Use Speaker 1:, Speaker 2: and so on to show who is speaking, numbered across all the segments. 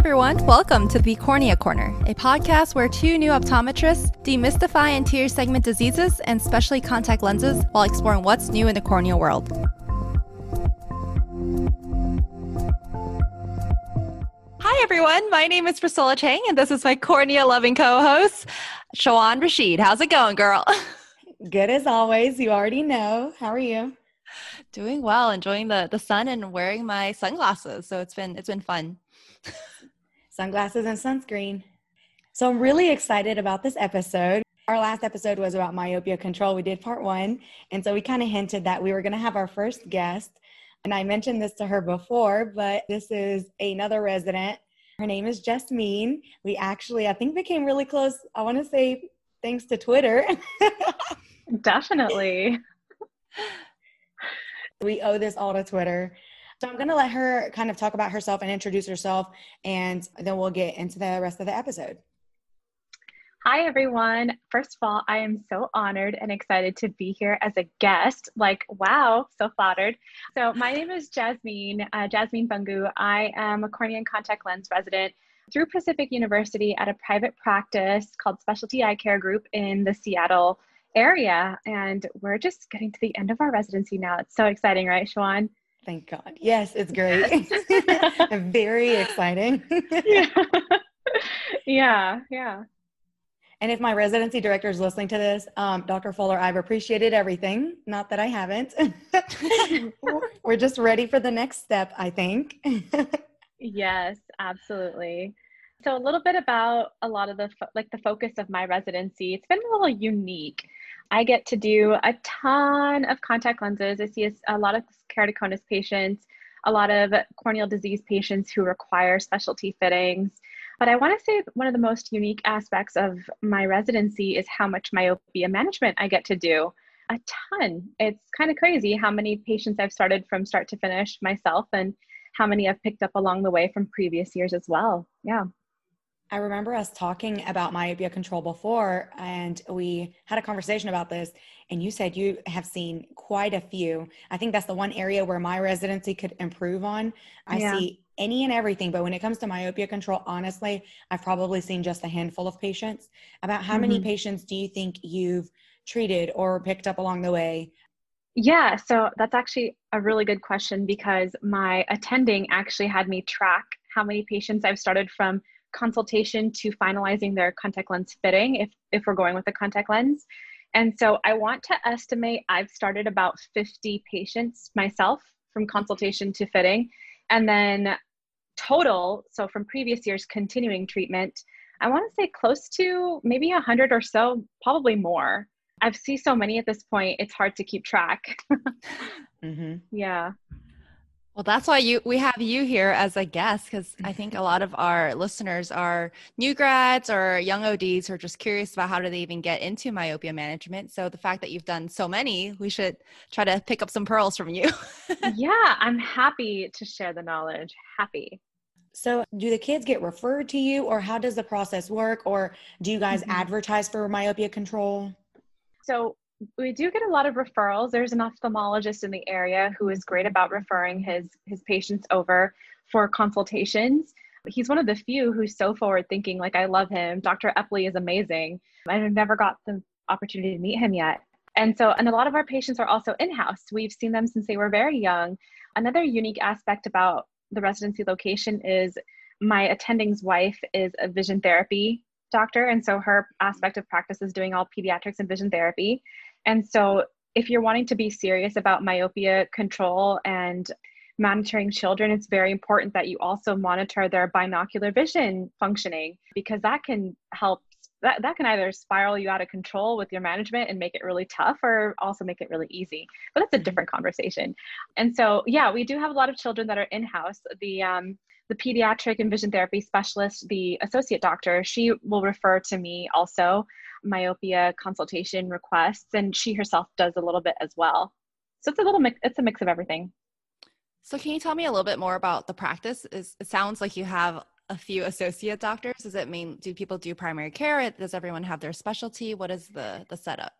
Speaker 1: everyone. Welcome to the Cornea Corner, a podcast where two new optometrists demystify anterior segment diseases and specialty contact lenses while exploring what's new in the corneal world. Hi, everyone. My name is Priscilla Chang, and this is my cornea loving co host, Shawan Rashid. How's it going, girl?
Speaker 2: Good as always. You already know. How are you?
Speaker 1: Doing well, enjoying the, the sun and wearing my sunglasses. So it's been it's been fun
Speaker 2: sunglasses and sunscreen. So I'm really excited about this episode. Our last episode was about myopia control. We did part one. And so we kind of hinted that we were going to have our first guest. And I mentioned this to her before, but this is another resident. Her name is Jasmeen. We actually, I think, became really close. I want to say thanks to Twitter.
Speaker 3: Definitely.
Speaker 2: we owe this all to Twitter. So I'm going to let her kind of talk about herself and introduce herself, and then we'll get into the rest of the episode.
Speaker 3: Hi, everyone. First of all, I am so honored and excited to be here as a guest. Like, wow, so flattered. So, my name is Jasmeen, uh, Jasmeen Bhangu. I am a cornea and contact lens resident through Pacific University at a private practice called Specialty Eye Care Group in the Seattle area. And we're just getting to the end of our residency now. It's so exciting, right, Shawan?
Speaker 2: Thank God. Yes, it's great. Very exciting.
Speaker 3: yeah. yeah, yeah.
Speaker 2: And if my residency director is listening to this, um, Dr. Fuller, I've appreciated everything. Not that I haven't. We're just ready for the next step, I think.
Speaker 3: yes, absolutely. So a little bit about a lot of the fo- like the focus of my residency. It's been a little unique. I get to do a ton of contact lenses. I see a, a lot of keratoconus patients, a lot of corneal disease patients who require specialty fittings. But I want to say one of the most unique aspects of my residency is how much myopia management I get to do. A ton. It's kind of crazy how many patients I've started from start to finish myself and how many I've picked up along the way from previous years as well. Yeah.
Speaker 2: I remember us talking about myopia control before, and we had a conversation about this. And you said you have seen quite a few. I think that's the one area where my residency could improve on. I yeah. see any and everything, but when it comes to myopia control, honestly, I've probably seen just a handful of patients. About how mm-hmm. many patients do you think you've treated or picked up along the way?
Speaker 3: Yeah, so that's actually a really good question because my attending actually had me track how many patients I've started from consultation to finalizing their contact lens fitting if, if we're going with a contact lens. And so I want to estimate I've started about 50 patients myself from consultation to fitting. And then total, so from previous years continuing treatment, I want to say close to maybe 100 or so, probably more. I've seen so many at this point, it's hard to keep track. mm-hmm. Yeah.
Speaker 1: Well, that's why you we have you here as a guest because I think a lot of our listeners are new grads or young ODs who are just curious about how do they even get into myopia management. So the fact that you've done so many, we should try to pick up some pearls from you.
Speaker 3: yeah, I'm happy to share the knowledge. Happy.
Speaker 2: So, do the kids get referred to you, or how does the process work? Or do you guys mm-hmm. advertise for myopia control?
Speaker 3: So, we do get a lot of referrals. There's an ophthalmologist in the area who is great about referring his his patients over for consultations. He's one of the few who's so forward thinking. Like I love him. Dr. Epley is amazing. I've never got the opportunity to meet him yet. And so, and a lot of our patients are also in house. We've seen them since they were very young. Another unique aspect about the residency location is my attending's wife is a vision therapy doctor. And so her aspect of practice is doing all pediatrics and vision therapy. And so, if you're wanting to be serious about myopia control and monitoring children, it's very important that you also monitor their binocular vision functioning because that can help. That, that can either spiral you out of control with your management and make it really tough or also make it really easy. But that's a different conversation. And so yeah we do have a lot of children that are in-house. The um, the pediatric and vision therapy specialist the associate doctor she will refer to me also myopia consultation requests and she herself does a little bit as well. So it's a little mix it's a mix of everything.
Speaker 1: So can you tell me a little bit more about the practice? Is, it sounds like you have a few associate doctors. Does it mean do people do primary care? Does everyone have their specialty? What is the the setup?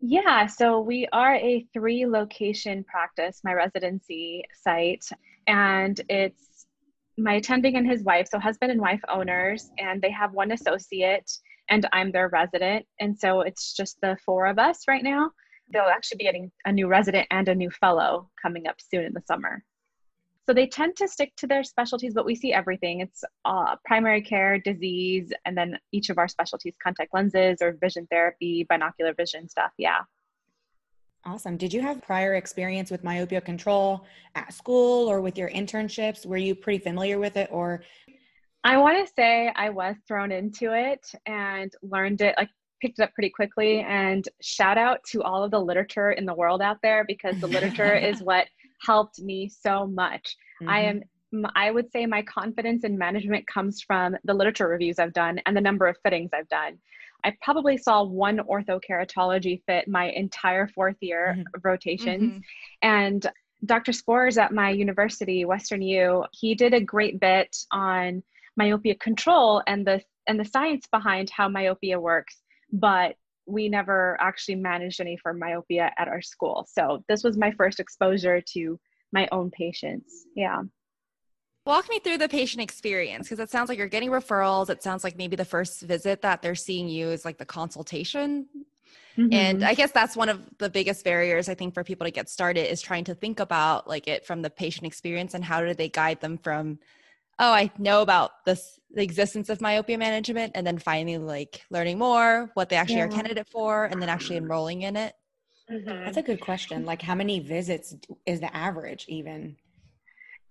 Speaker 3: Yeah so we are a three location practice my residency site and it's my attending and his wife, so husband and wife owners, and they have one associate, and I'm their resident. And so it's just the four of us right now. They'll actually be getting a new resident and a new fellow coming up soon in the summer. So they tend to stick to their specialties, but we see everything. It's uh, primary care, disease, and then each of our specialties contact lenses or vision therapy, binocular vision stuff. Yeah.
Speaker 2: Awesome. Did you have prior experience with myopia control at school or with your internships? Were you pretty familiar with it or?
Speaker 3: I want to say I was thrown into it and learned it, like picked it up pretty quickly. And shout out to all of the literature in the world out there because the literature is what helped me so much. Mm-hmm. I am I would say my confidence in management comes from the literature reviews I've done and the number of fittings I've done. I probably saw one orthokeratology fit my entire fourth year mm-hmm. of rotations. Mm-hmm. And Dr. Spores at my university, Western U, he did a great bit on myopia control and the and the science behind how myopia works, but we never actually managed any for myopia at our school. So this was my first exposure to my own patients. Yeah.
Speaker 1: Walk me through the patient experience because it sounds like you're getting referrals. It sounds like maybe the first visit that they're seeing you is like the consultation. Mm-hmm. And I guess that's one of the biggest barriers I think for people to get started is trying to think about like it from the patient experience and how do they guide them from oh, I know about this the existence of myopia management and then finally like learning more, what they actually yeah. are candidate for, and then actually enrolling in it.
Speaker 2: Mm-hmm. That's a good question. Like how many visits is the average even?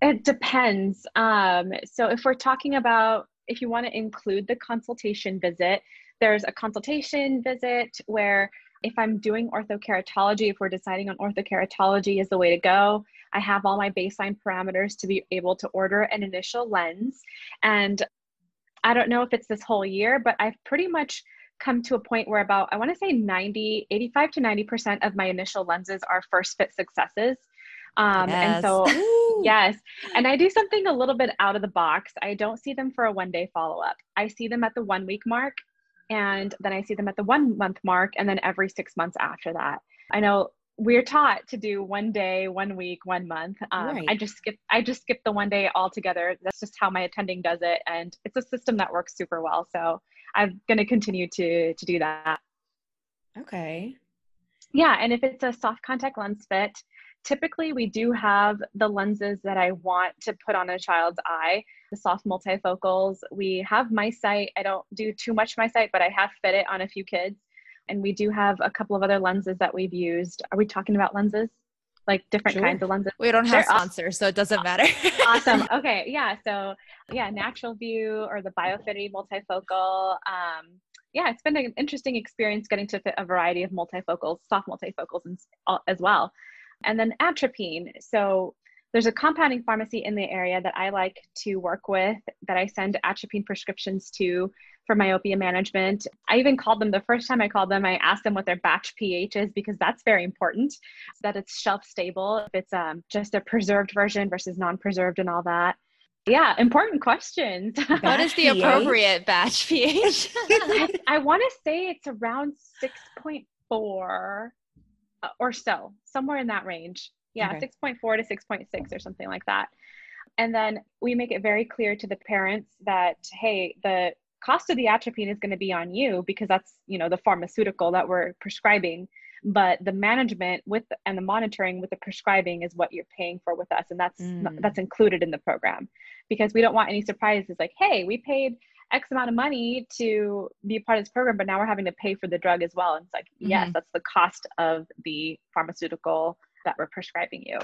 Speaker 3: It depends. Um, so if we're talking about if you want to include the consultation visit, there's a consultation visit where if I'm doing orthokeratology, if we're deciding on orthokeratology is the way to go, I have all my baseline parameters to be able to order an initial lens. And I don't know if it's this whole year, but I've pretty much come to a point where about, I want to say 90, 85 to 90% of my initial lenses are first fit successes. Um, yes. And so, yes. And I do something a little bit out of the box. I don't see them for a one day follow up. I see them at the one week mark, and then I see them at the one month mark, and then every six months after that. I know we're taught to do one day, one week, one month. Um, right. I just skip. I just skip the one day altogether. That's just how my attending does it, and it's a system that works super well. So I'm going to continue to to do that.
Speaker 2: Okay.
Speaker 3: Yeah, and if it's a soft contact lens fit, typically we do have the lenses that I want to put on a child's eye, the soft multifocals. We have MiSight. I don't do too much MiSight, but I have fit it on a few kids. And we do have a couple of other lenses that we've used. Are we talking about lenses? Like different sure. kinds of lenses?
Speaker 1: We don't have sponsors, so it doesn't matter.
Speaker 3: awesome. Okay. Yeah. So, yeah, NaturalVue or the Biofinity multifocal. Um, yeah, it's been an interesting experience getting to fit a variety of multifocals, soft multifocals as well. And then atropine. So there's a compounding pharmacy in the area that I like to work with that I send atropine prescriptions to for myopia management. I even called them the first time I called them, I asked them what their batch pH is because that's very important so that it's shelf stable. If it's um, just a preserved version versus non preserved and all that. Yeah, important questions.
Speaker 1: what is the appropriate batch pH?
Speaker 3: I, I want to say it's around 6.4 uh, or so, somewhere in that range. Yeah, okay. 6.4 to 6.6 or something like that. And then we make it very clear to the parents that, hey, the cost of the atropine is going to be on you because that's, you know, the pharmaceutical that we're prescribing. But the management with and the monitoring with the prescribing is what you're paying for with us, and that's mm. that's included in the program, because we don't want any surprises. Like, hey, we paid X amount of money to be a part of this program, but now we're having to pay for the drug as well. And it's like, mm-hmm. yes, that's the cost of the pharmaceutical that we're prescribing you.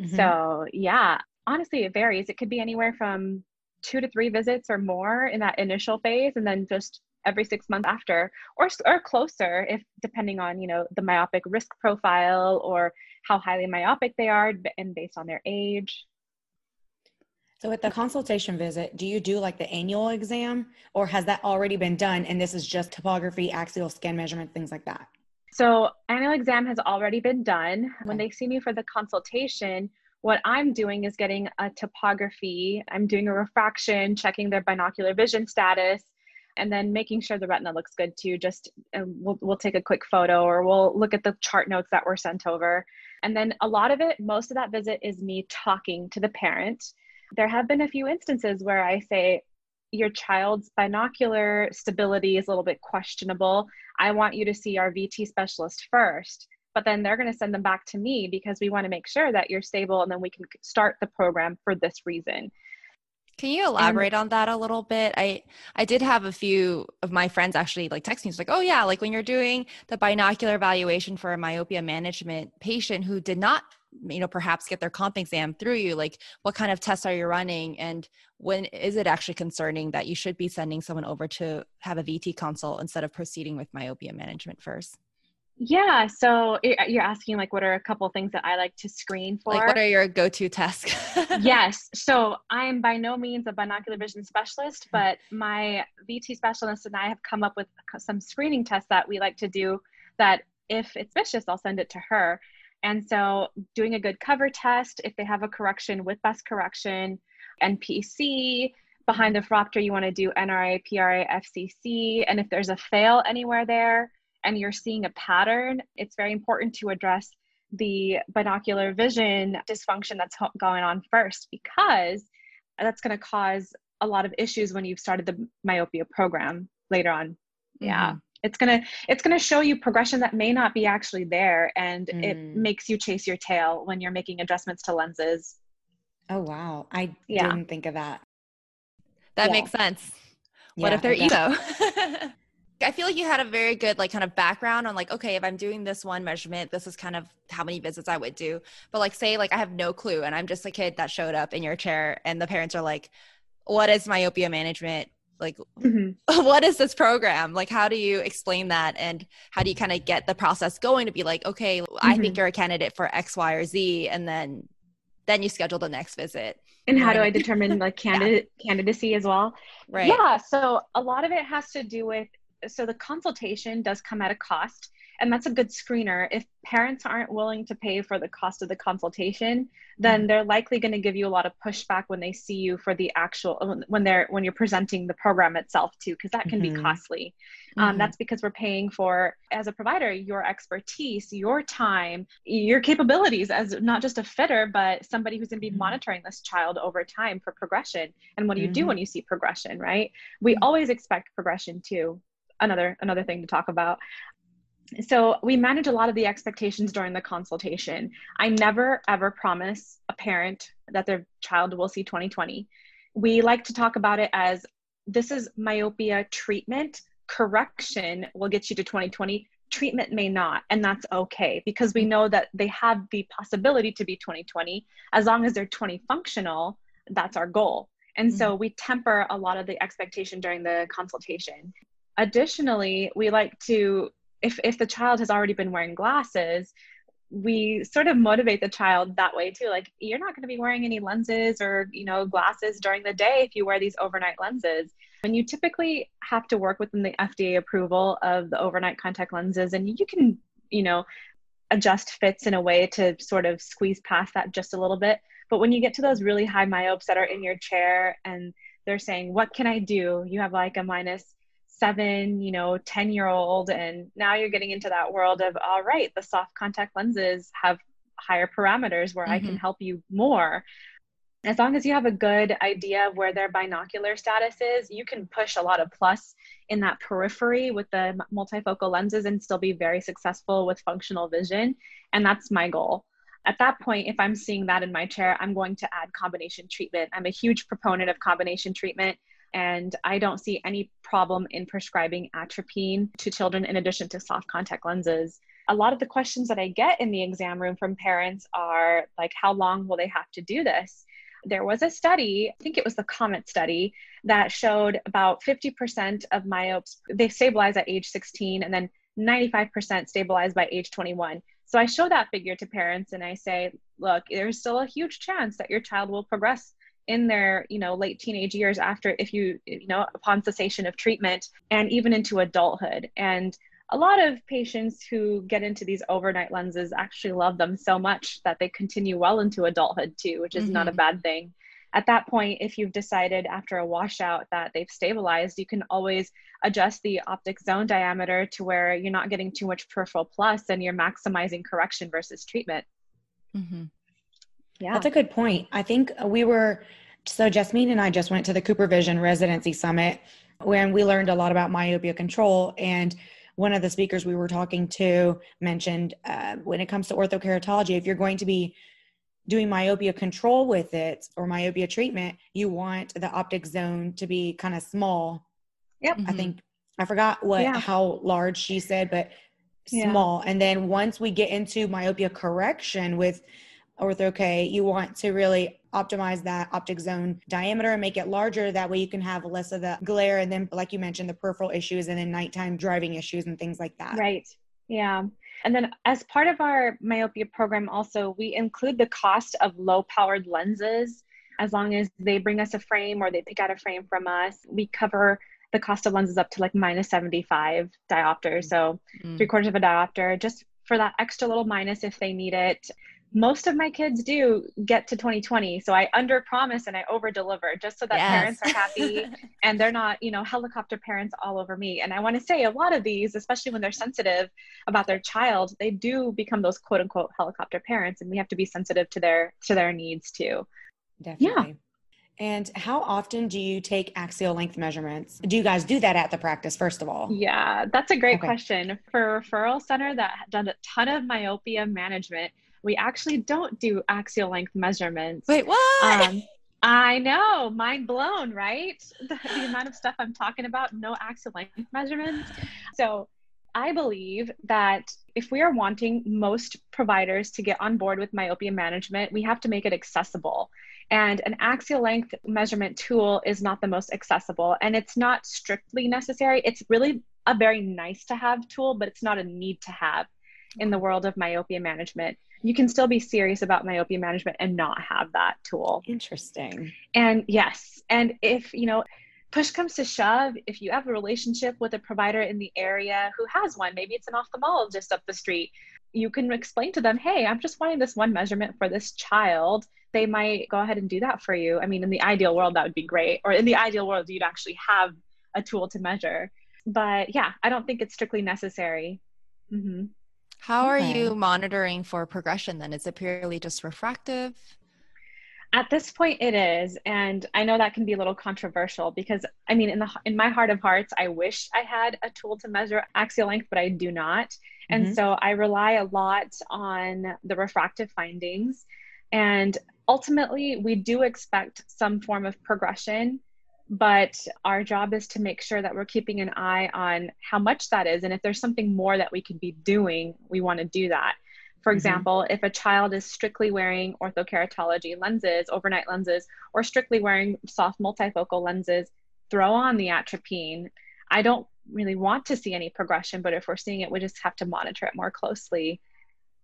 Speaker 3: Mm-hmm. So, yeah, honestly, it varies. It could be anywhere from two to three visits or more in that initial phase, and then just every six months after, or or closer, if depending on you know the myopic risk profile or how highly myopic they are, and based on their age.
Speaker 2: So at the consultation visit, do you do like the annual exam or has that already been done and this is just topography, axial scan measurement, things like that?
Speaker 3: So annual exam has already been done. When they see me for the consultation, what I'm doing is getting a topography. I'm doing a refraction, checking their binocular vision status, and then making sure the retina looks good too. Just uh, we'll, we'll take a quick photo or we'll look at the chart notes that were sent over. And then a lot of it, most of that visit is me talking to the parent There have been a few instances where I say, your child's binocular stability is a little bit questionable. I want you to see our VT specialist first. But then they're going to send them back to me because we want to make sure that you're stable and then we can start the program for this reason.
Speaker 1: Can you elaborate and, on that a little bit? I I did have a few of my friends actually like text me. It's like, oh yeah, like when you're doing the binocular evaluation for a myopia management patient who did not, you know, perhaps get their comp exam through you, like what kind of tests are you running, and when is it actually concerning that you should be sending someone over to have a VT consult instead of proceeding with myopia management first?
Speaker 3: Yeah. So you're asking like, what are a couple things that I like to screen for?
Speaker 1: Like, what are your go-to tests?
Speaker 3: yes. So I'm by no means a binocular vision specialist, hmm. but my VT specialist and I have come up with some screening tests that we like to do. That if it's vicious, I'll send it to her. And so doing a good cover test, if they have a correction with best correction, NPC, behind the phoropter, you want to do NRA, PRA, FCC. And if there's a fail anywhere there, and you're seeing a pattern, it's very important to address the binocular vision dysfunction that's going on first because that's going to cause a lot of issues when you've started the myopia program later on. Yeah. Mm-hmm. It's going to it's going to show you progression that may not be actually there and mm. it makes you chase your tail when you're making adjustments to lenses.
Speaker 2: Oh wow. I yeah. didn't think of that.
Speaker 1: That yeah. makes sense. What if they're ego? I feel like you had a very good like kind of background on like okay if I'm doing this one measurement this is kind of how many visits I would do but like say like I have no clue and I'm just a kid that showed up in your chair and the parents are like what is myopia management like mm-hmm. what is this program like how do you explain that and how do you kind of get the process going to be like okay mm-hmm. I think mm-hmm. you're a candidate for X Y or Z and then then you schedule the next visit
Speaker 3: and how do I determine like candidate yeah. candidacy as well?
Speaker 1: Right.
Speaker 3: Yeah. So a lot of it has to do with so the consultation does come at a cost and that's a good screener if parents aren't willing to pay for the cost of the consultation then mm-hmm. they're likely going to give you a lot of pushback when they see you for the actual when they're when you're presenting the program itself too because that can mm-hmm. be costly um, mm-hmm. that's because we're paying for as a provider your expertise your time your capabilities as not just a fitter but somebody who's going to be mm-hmm. monitoring this child over time for progression and what do you do mm-hmm. when you see progression right we mm-hmm. always expect progression too another another thing to talk about so we manage a lot of the expectations during the consultation. I never ever promise a parent that their child will see 2020 we like to talk about it as this is myopia treatment. Correction will get you to 2020 treatment may not and that's okay because we know that they have the possibility to be 2020 as long as they're 20 functional that's our goal. And so mm-hmm. we temper a lot of the expectation during the consultation. Additionally, we like to, if, if the child has already been wearing glasses, we sort of motivate the child that way too. Like, you're not going to be wearing any lenses or, you know, glasses during the day if you wear these overnight lenses. And you typically have to work within the FDA approval of the overnight contact lenses, and you can, you know, adjust fits in a way to sort of squeeze past that just a little bit. But when you get to those really high myopes that are in your chair and they're saying, What can I do? You have like a minus seven, you know, 10 year old. And now you're getting into that world of, all right, the soft contact lenses have higher parameters where mm-hmm. I can mm-hmm. help you more. As long as you have a good idea of where their binocular status is, you can push a lot of plus in that periphery with the multifocal lenses and still be very successful with functional vision. And that's my goal. At that point, if I'm seeing that in my chair, I'm going to add combination treatment. I'm a huge proponent of combination treatment and I don't see any problem in prescribing atropine to children in addition to soft contact lenses. A lot of the questions that I get in the exam room from parents are like, how long will they have to do this? There was a study, I think it was the COMET study, that showed about 50% of myopes, they stabilize at age 16 and then 95% stabilize by age 21. So I show that figure to parents and I say, look, there's still a huge chance that your child will progress in their you know late teenage years after if you you know upon cessation of treatment and even into adulthood and a lot of patients who get into these overnight lenses actually love them so much that they continue well into adulthood too which is mm-hmm. not a mm-hmm. bad thing at that point if you've decided after a washout that they've stabilized you can always adjust the optic zone diameter to where you're not getting too much peripheral plus and you're maximizing correction versus treatment
Speaker 2: mm-hmm. Yeah. That's a good point. I think we were So Jasmeen and I just went to the CooperVision Residency Summit when we learned a lot about myopia control and one of the speakers we were talking to mentioned uh, when it comes to orthokeratology, if you're going to be doing myopia control with it or myopia treatment, you want the optic zone to be kind of small.
Speaker 3: Yep.
Speaker 2: I think I forgot what
Speaker 3: Yeah.
Speaker 2: how large she said, but
Speaker 3: Yeah.
Speaker 2: small. And then once we get into myopia correction with ortho you want to really optimize that optic zone diameter and make it larger. That way you can have less of the glare and then like you mentioned, the peripheral issues and then nighttime driving issues and things like that.
Speaker 3: Right. Yeah. And then, as part of our myopia program, also, we include the cost of low powered lenses. As long as they bring us a frame or they pick out a frame from us, we cover the cost of lenses up to like minus 75 diopters. So,
Speaker 1: Mm.
Speaker 3: three quarters of a diopter, just for that extra little minus if they need it. Most of my kids do get to 2020. So I under promise and I over deliver just so that
Speaker 1: Yes.
Speaker 3: parents are happy and they're not, you know, helicopter parents all over me. And I want to say a lot of these, especially when they're sensitive about their child, they do become those quote unquote helicopter parents and we have to be sensitive to their to their needs too.
Speaker 2: Definitely. And how often do you take axial length measurements? Do you guys do that at the practice, first of all?
Speaker 3: Yeah, that's a great
Speaker 2: Okay.
Speaker 3: question. For a referral center that done a ton of myopia management, we actually don't do axial length measurements.
Speaker 1: Wait, what?
Speaker 3: Um, I know, mind blown, right? The, the amount of stuff I'm talking about, no axial length measurements. So I believe that if we are wanting most providers to get on board with myopia management, we have to make it accessible. And an axial length measurement tool is not the most accessible and it's not strictly necessary. It's really a very nice to have tool, but it's not a need to have in the world of myopia management. You can still be serious about myopia management and not have that tool.
Speaker 2: Interesting.
Speaker 3: And yes, and if, you know, push comes to shove, if you have a relationship with a provider in the area who has one, maybe it's an ophthalmologist up the street, you can explain to them, hey, I'm just wanting this one measurement for this child. They might go ahead and do that for you. I mean, in the ideal world, that would be great. Or in the ideal world, you'd actually have a tool to measure. But yeah, I don't think it's strictly necessary. hmm
Speaker 1: How are you monitoring for progression then? Is it purely just refractive?
Speaker 3: At this point, it is, and I know that can be a little controversial because I mean, in the in my heart of hearts, I wish I had a tool to measure axial length, but I do not, and
Speaker 2: Mhm.
Speaker 3: so I rely a lot on the refractive findings, and ultimately, we do expect some form of progression, but our job is to make sure that we're keeping an eye on how much that is, and if there's something more that we could be doing, we want to do that. For
Speaker 2: Mhm.
Speaker 3: example, if a child is strictly wearing orthokeratology lenses, overnight lenses, or strictly wearing soft multifocal lenses, throw on the atropine. I don't really want to see any progression, but if we're seeing it, we just have to monitor it more closely.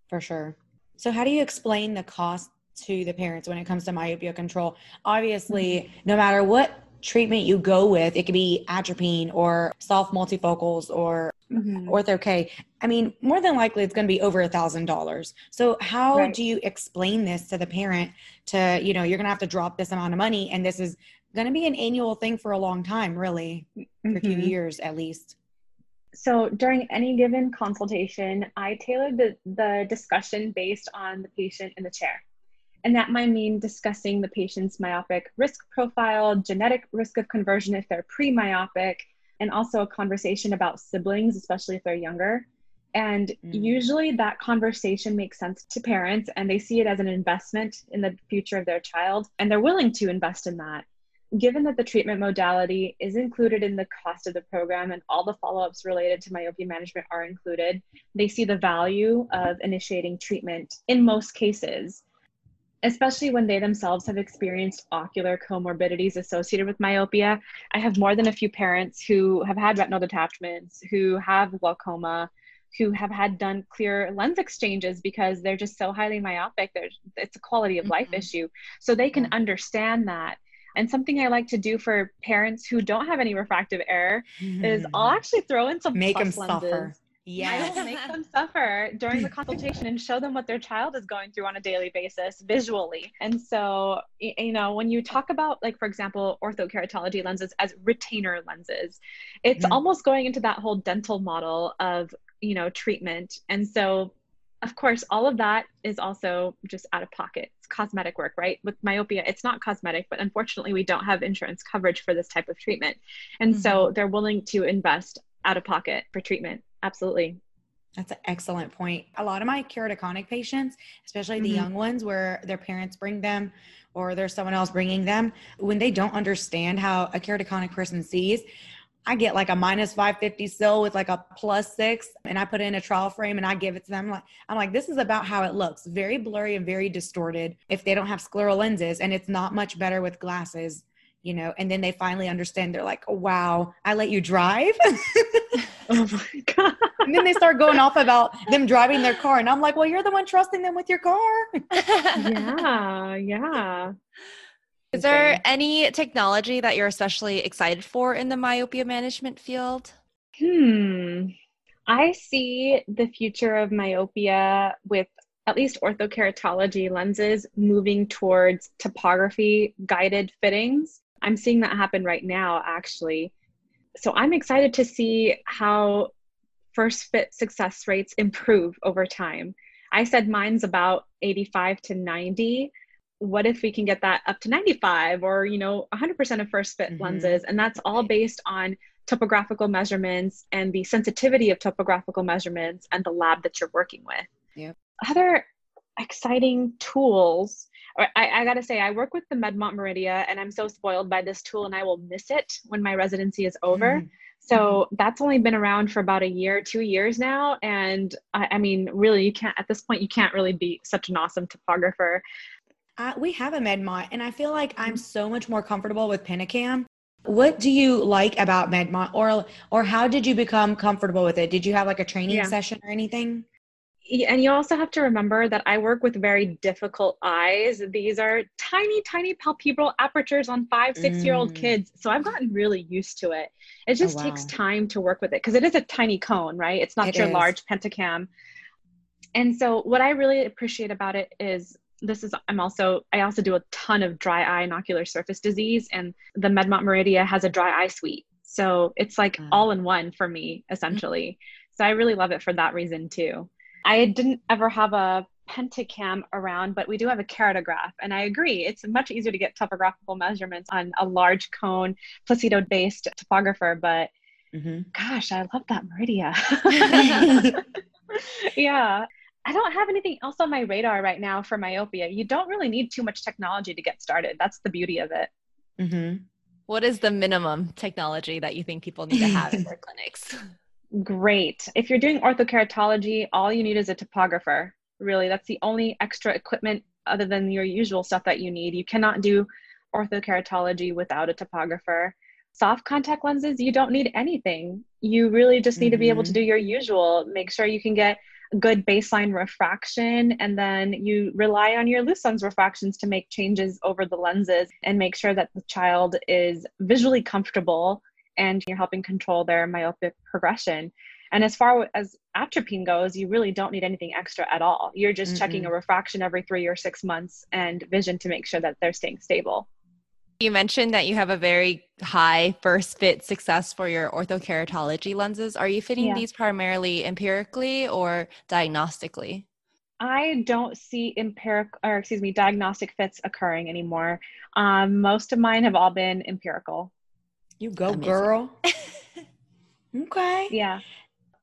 Speaker 2: For sure. So, how do you explain the cost to the parents when it comes to myopia control? Obviously, no matter what treatment you go with, it could be atropine or soft multifocals or mm-hmm. ortho K. I mean, more than likely, it's going to be over a thousand dollars. So, how
Speaker 3: Right.
Speaker 2: do you explain this to the parent? To you know, you're going to have to drop this amount of money, and this is going to be an annual thing for a long time, really, for a few
Speaker 3: mm-hmm.
Speaker 2: years at least.
Speaker 3: So during any given consultation, I tailored the, the discussion based on the patient in the chair. And that might mean discussing the patient's myopic risk profile, genetic risk of conversion if they're pre myopic, and also a conversation about siblings, especially if they're younger. And
Speaker 2: Mm.
Speaker 3: usually that conversation makes sense to parents and they see it as an investment in the future of their child and they're willing to invest in that given that the treatment modality is included in the cost of the program and all the follow ups related to myopia management are included, they see the value of initiating treatment in most cases, especially when they themselves have experienced ocular comorbidities associated with myopia. I have more than a few parents who have had retinal detachments, who have glaucoma. Who have had done clear lens exchanges because they're just so highly myopic. There's, it's a quality of life
Speaker 1: Mhm.
Speaker 3: issue. So they can
Speaker 2: Yeah.
Speaker 3: understand that and something I like to do for parents who don't have any refractive error is I'll actually throw in some
Speaker 2: Mm-hmm. make them
Speaker 3: plus
Speaker 2: suffer.
Speaker 3: Lenses. I will make them suffer during the consultation and show them what their child is going through on a daily basis visually. And so, you know, when you talk about, like, for example, orthokeratology lenses as retainer lenses, it's
Speaker 2: Mhm.
Speaker 3: almost going into that whole dental model of, you know, treatment. And so, of course, all of that is also just out of pocket. It's cosmetic work, right? With myopia, it's not cosmetic, but unfortunately, we don't have insurance coverage for this type of treatment. And mm-hmm. so they're willing to invest out of pocket for treatment. Absolutely.
Speaker 2: That's an excellent point. A lot of my keratoconic patients, especially the mm-hmm. young ones where their parents bring them or there's someone else bringing them, when they don't understand how a keratoconic person sees, I get like a minus 550 SIL with like a plus six, and I put in a trial frame and I give it to them. I'm like, I'm like, this is about how it looks very blurry and very distorted if they don't have scleral lenses, and it's not much better with glasses, you know. And then they finally understand. They're like, oh, wow, I let you drive. oh my God. And then they start going off about them driving their car. And I'm like, well, you're the one trusting them with your car.
Speaker 3: yeah, yeah.
Speaker 1: Is there any technology that you're especially excited for in the myopia management field?
Speaker 3: Hmm. I see the future of myopia with at least orthokeratology lenses moving towards topography guided fittings. I'm seeing that happen right now, actually. So I'm excited to see how first fit success rates improve over time. I said mine's about 85 to 90 what if we can get that up to 95 or you know 100% of first fit mm-hmm. lenses and that's all based on topographical measurements and the sensitivity of topographical measurements and the lab that you're working with
Speaker 2: yep.
Speaker 3: other exciting tools I, I gotta say i work with the medmont meridia and i'm so spoiled by this tool and i will miss it when my residency is over mm-hmm. So mm-hmm. that's only been around for about a year, two years now. And I, I, mean, really, you can't, at this point, you can't really be such an awesome topographer.
Speaker 2: I, we have a Medmont, and I feel like I'm so much more comfortable with Pentacam. What do you like about Medmont, or or how did you become comfortable with it? Did you have like a training yeah. session or anything?
Speaker 3: And you also have to remember that I work with very difficult eyes. These are tiny, tiny palpebral apertures on five, six year old mm. kids. So I've gotten really used to it. It oh, just oh, wow. takes time to work with it because it is a tiny cone, right? It's not it your is. large pentacam. And so what I really appreciate about it is this is i'm also i also do a ton of dry eye and ocular surface disease and the medmont meridia has a dry eye suite so it's like mm. all in one for me essentially mm. so i really love it for that reason too i didn't ever have a pentacam around but we do have a keratograph and i agree it's much easier to get topographical measurements on a large cone placido based topographer but mm-hmm. gosh i love that meridia yeah I don't have anything else on my radar right now for myopia. You don't really need too much technology to get started. That's the beauty of it.
Speaker 1: Mm-hmm. What is the minimum technology that you think people need to have in their clinics?
Speaker 3: Great. If you're doing orthokeratology, all you need is a topographer. Really, that's the only extra equipment other than your usual stuff that you need. You cannot do orthokeratology without a topographer. Soft contact lenses, you don't need anything. You really just need mm-hmm. to be able to mm-hmm. do your usual. Make sure you can get good baseline refraction and then you rely on your loose lens refractions to make changes over the lenses and make sure that the child is visually comfortable and you're helping control their myopic progression and as far as atropine goes you really don't need anything extra at all you're just mm checking a refraction every three or six months and vision to make sure that they're staying stable
Speaker 1: you mentioned that you have a very high first fit success for your orthokeratology lenses. Are you fitting yeah. these primarily empirically or diagnostically?
Speaker 3: I don't see empiric or excuse me diagnostic fits occurring anymore. Um, most of mine have all been empirical.
Speaker 2: You go, Amazing. girl. okay.
Speaker 3: Yeah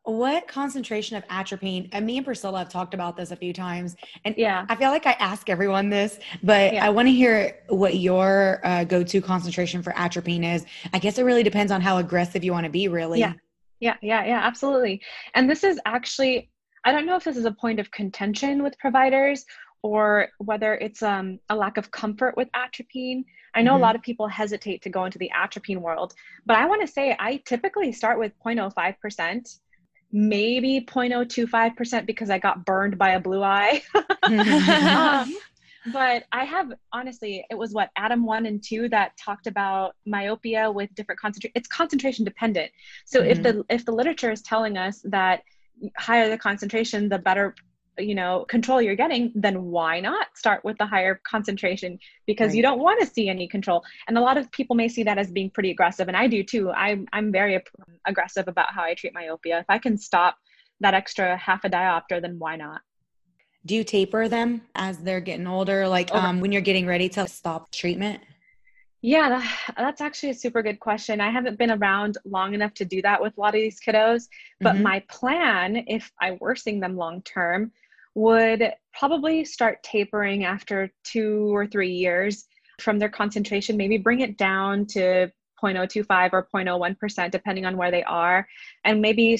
Speaker 2: what concentration of atropine and me and priscilla have talked about this a few times and yeah i feel like i ask everyone this but yeah. i want to hear what your uh, go-to concentration for atropine is i guess it really depends on how aggressive you want to be really
Speaker 3: yeah yeah yeah yeah absolutely and this is actually i don't know if this is a point of contention with providers or whether it's um, a lack of comfort with atropine I know mm-hmm. a lot of people hesitate to go into the atropine world, but I want to say I typically start with 0.05% maybe 0.025% because I got burned by a blue eye. um, but I have honestly, it was what ATOM one and two that talked about myopia with different concentration. It's concentration dependent. So mm-hmm. if the if the literature is telling us that higher the concentration, the better you know control you're getting then why not start with the higher concentration because right. you don't want to see any control and a lot of people may see that as being pretty aggressive and i do too i'm, I'm very aggressive about how i treat myopia if i can stop that extra half a diopter then why not
Speaker 2: do you taper them as they're getting older? Like um, when you're getting ready to stop treatment?
Speaker 3: Yeah, that's actually a super good question. I haven't been around long enough to do that with a lot of these kiddos, but mm-hmm. my plan, if I were seeing them long term, would probably start tapering after two or three years from their concentration, maybe bring it down to 0.025 or 0.01% depending on where they are and maybe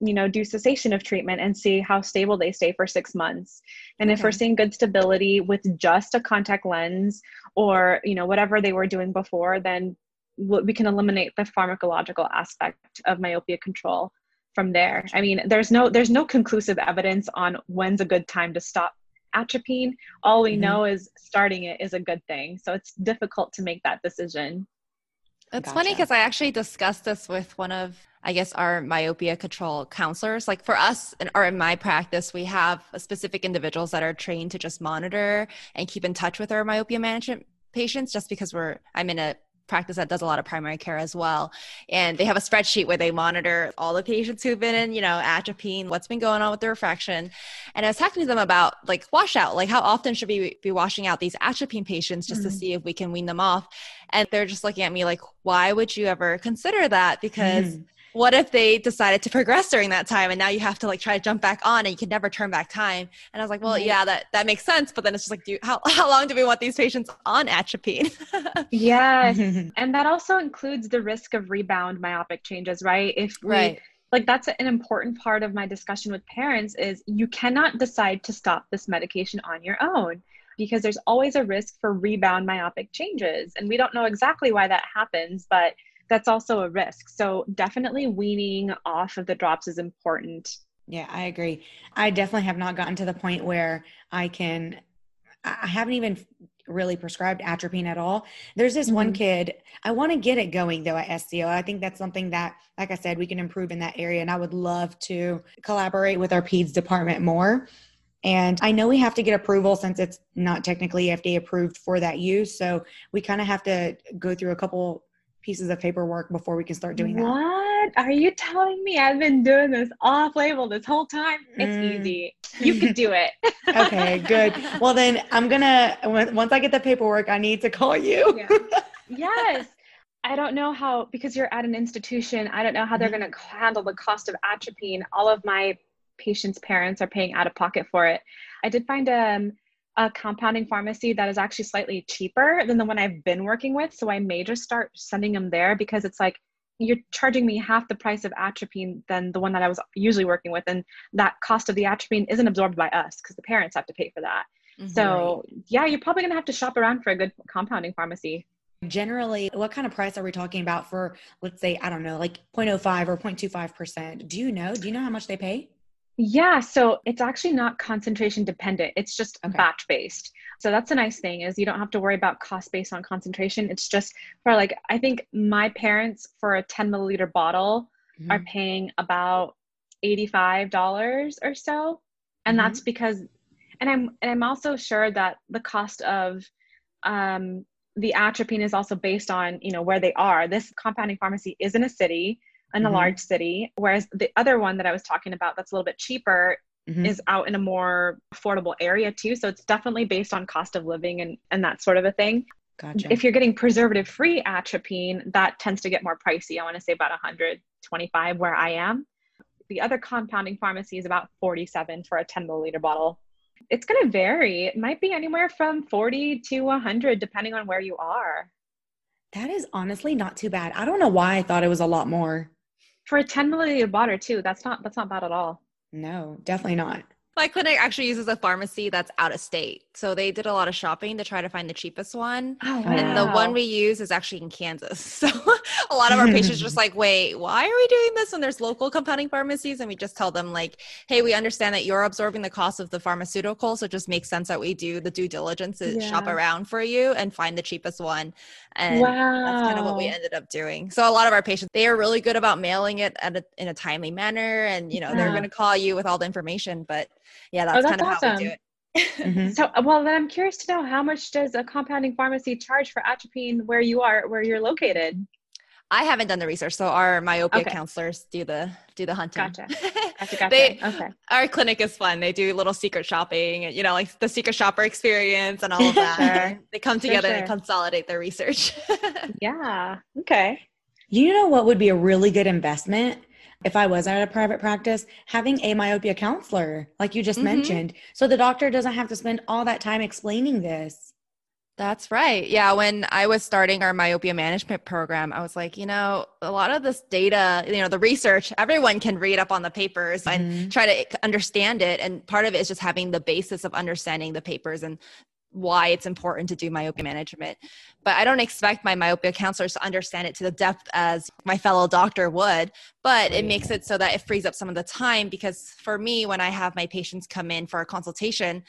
Speaker 3: you know do cessation of treatment and see how stable they stay for six months and okay. if we're seeing good stability with just a contact lens or you know whatever they were doing before then we can eliminate the pharmacological aspect of myopia control from there i mean there's no there's no conclusive evidence on when's a good time to stop atropine all we mm-hmm. know is starting it is a good thing so it's difficult to make that decision
Speaker 1: it's gotcha. funny because I actually discussed this with one of, I guess, our myopia control counselors. Like for us, in, or in my practice, we have specific individuals that are trained to just monitor and keep in touch with our myopia management patients just because we're, I'm in a practice that does a lot of primary care as well. And they have a spreadsheet where they monitor all the patients who've been in, you know, atropine, what's been going on with the refraction. And I was talking to them about like washout, like how often should we be washing out these atropine patients just mm-hmm. to see if we can wean them off. And they're just looking at me like, why would you ever consider that? Because mm-hmm what if they decided to progress during that time and now you have to like try to jump back on and you can never turn back time? And i was like well yeah that that makes sense but then it's just like do you, how, how long do we want these patients on atropine?
Speaker 3: Yes. And that also includes the risk of rebound myopic changes right? If we right. like that's an important part of my discussion with parents is you cannot decide to stop this medication on your own because there's always a risk for rebound myopic changes. And we don't know exactly why that happens but that's also a risk. So definitely weaning off of the drops is important.
Speaker 2: Yeah, I agree. I definitely have not gotten to the point where I can I haven't even really prescribed atropine at all. There's this mm-hmm. one kid, I want to get it going though at SCO. I think that's something that, like I said, we can improve in that area. And I would love to collaborate with our PEDS department more. And I know we have to get approval since it's not technically FDA approved for that use. So we kind of have to go through a couple pieces of paperwork before we can start doing that.
Speaker 3: What are you telling me? I've been doing this off label this whole time. It's mm. easy. You can do it.
Speaker 2: okay, good. Well, then I'm gonna once I get the paperwork, I need to call you.
Speaker 3: yeah. Yes. I don't know how because you're at an institution. I don't know how they're mm-hmm. going to handle the cost of atropine. All of my patients' parents are paying out of pocket for it. I did find um a compounding pharmacy that is actually slightly cheaper than the one I've been working with. So I may just start sending them there because it's like you're charging me half the price of atropine than the one that I was usually working with. And that cost of the atropine isn't absorbed by us because the parents have to pay for that. Mm-hmm. So yeah, you're probably gonna have to shop around for a good compounding pharmacy.
Speaker 2: Generally, what kind of price are we talking about for, let's say, I don't know, like 0.05 or 0.25%? Do you know? Do you know how much they pay?
Speaker 3: Yeah, so it's actually not concentration dependent. It's just okay. batch based. So that's a nice thing is you don't have to worry about cost based on concentration. It's just for like I think my parents for a 10 milliliter bottle mm-hmm. are paying about $85 or so. And mm-hmm. that's because and I'm and I'm also sure that the cost of um the atropine is also based on, you know, where they are. This compounding pharmacy is in a city in a mm-hmm. large city whereas the other one that i was talking about that's a little bit cheaper mm-hmm. is out in a more affordable area too so it's definitely based on cost of living and and that sort of a thing Gotcha. If you're getting preservative free atropine, that tends to get more pricey. I want to say about 125 where I am. The other compounding pharmacy is about 47 for a 10 milliliter bottle. It's going to vary. It might be anywhere from 40 to 100 depending on where you are.
Speaker 2: That is honestly not too bad. I don't know why I thought it was a lot more
Speaker 3: for a 10 milliliter bottle too that's not that's not bad at all.
Speaker 2: No definitely not
Speaker 1: my clinic actually uses a pharmacy that's out of state. So they did a lot of shopping to try to find the cheapest one. Oh, wow. And the one we use is actually in Kansas. So a lot of our patients just like, wait, why are we doing this when there's local compounding pharmacies? And we just tell them like, hey, we understand that you're absorbing the cost of the pharmaceutical. So it just makes sense that we do the due diligence to yeah. shop around for you and find the cheapest one. And wow. that's kind of what we ended up doing. So a lot of our patients, they are really good about mailing it at a, in a timely manner. And, you know, yeah. they're going to call you with all the information, but yeah, that's, oh, that's kind of awesome. how we do it.
Speaker 3: mm-hmm. So, well, then I'm curious to know how much does a compounding pharmacy charge for atropine where you are, where you're located?
Speaker 1: I haven't done the research, so our myopia
Speaker 3: Okay.
Speaker 1: counselors do the do the hunting.
Speaker 3: Gotcha. Gotcha, gotcha.
Speaker 1: They-
Speaker 3: okay.
Speaker 1: Our clinic is fun. They do little secret shopping, you know, like the secret shopper experience and all of that.
Speaker 3: Sure.
Speaker 1: they come together and consolidate their research.
Speaker 3: Yeah. Okay.
Speaker 2: You know what would be a really good investment if I was at a private practice? Having a myopia counselor, like you just
Speaker 1: Mhm.
Speaker 2: mentioned, so the doctor doesn't have to spend all that time explaining this.
Speaker 1: That's right. Yeah. When I was starting our myopia management program, I was like, you know, a lot of this data, you know, the research, everyone can read up on the papers and
Speaker 2: Mhm.
Speaker 1: try to understand it. And part of it is just having the basis of understanding the papers and why it's important to do myopia management. But I don't expect my myopia counselors to understand it to the depth as my fellow doctor would. But it makes it so that it frees up some of the time because for me, when I have my patients come in for a consultation,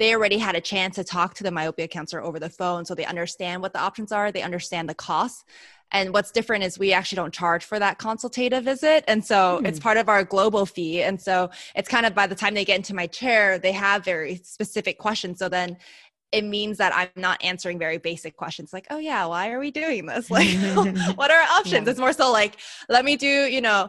Speaker 1: they already had a chance to talk to the myopia counselor over the phone so they understand what the options are they understand the costs and what's different is we actually don't charge for that consultative visit and so
Speaker 2: Hmm.
Speaker 1: it's part of our global fee and so it's kind of by the time they get into my chair they have very specific questions so then it means that i'm not answering very basic questions like oh yeah why are we doing this? Like what are our options?
Speaker 2: Yeah.
Speaker 1: it's more so like let me do you know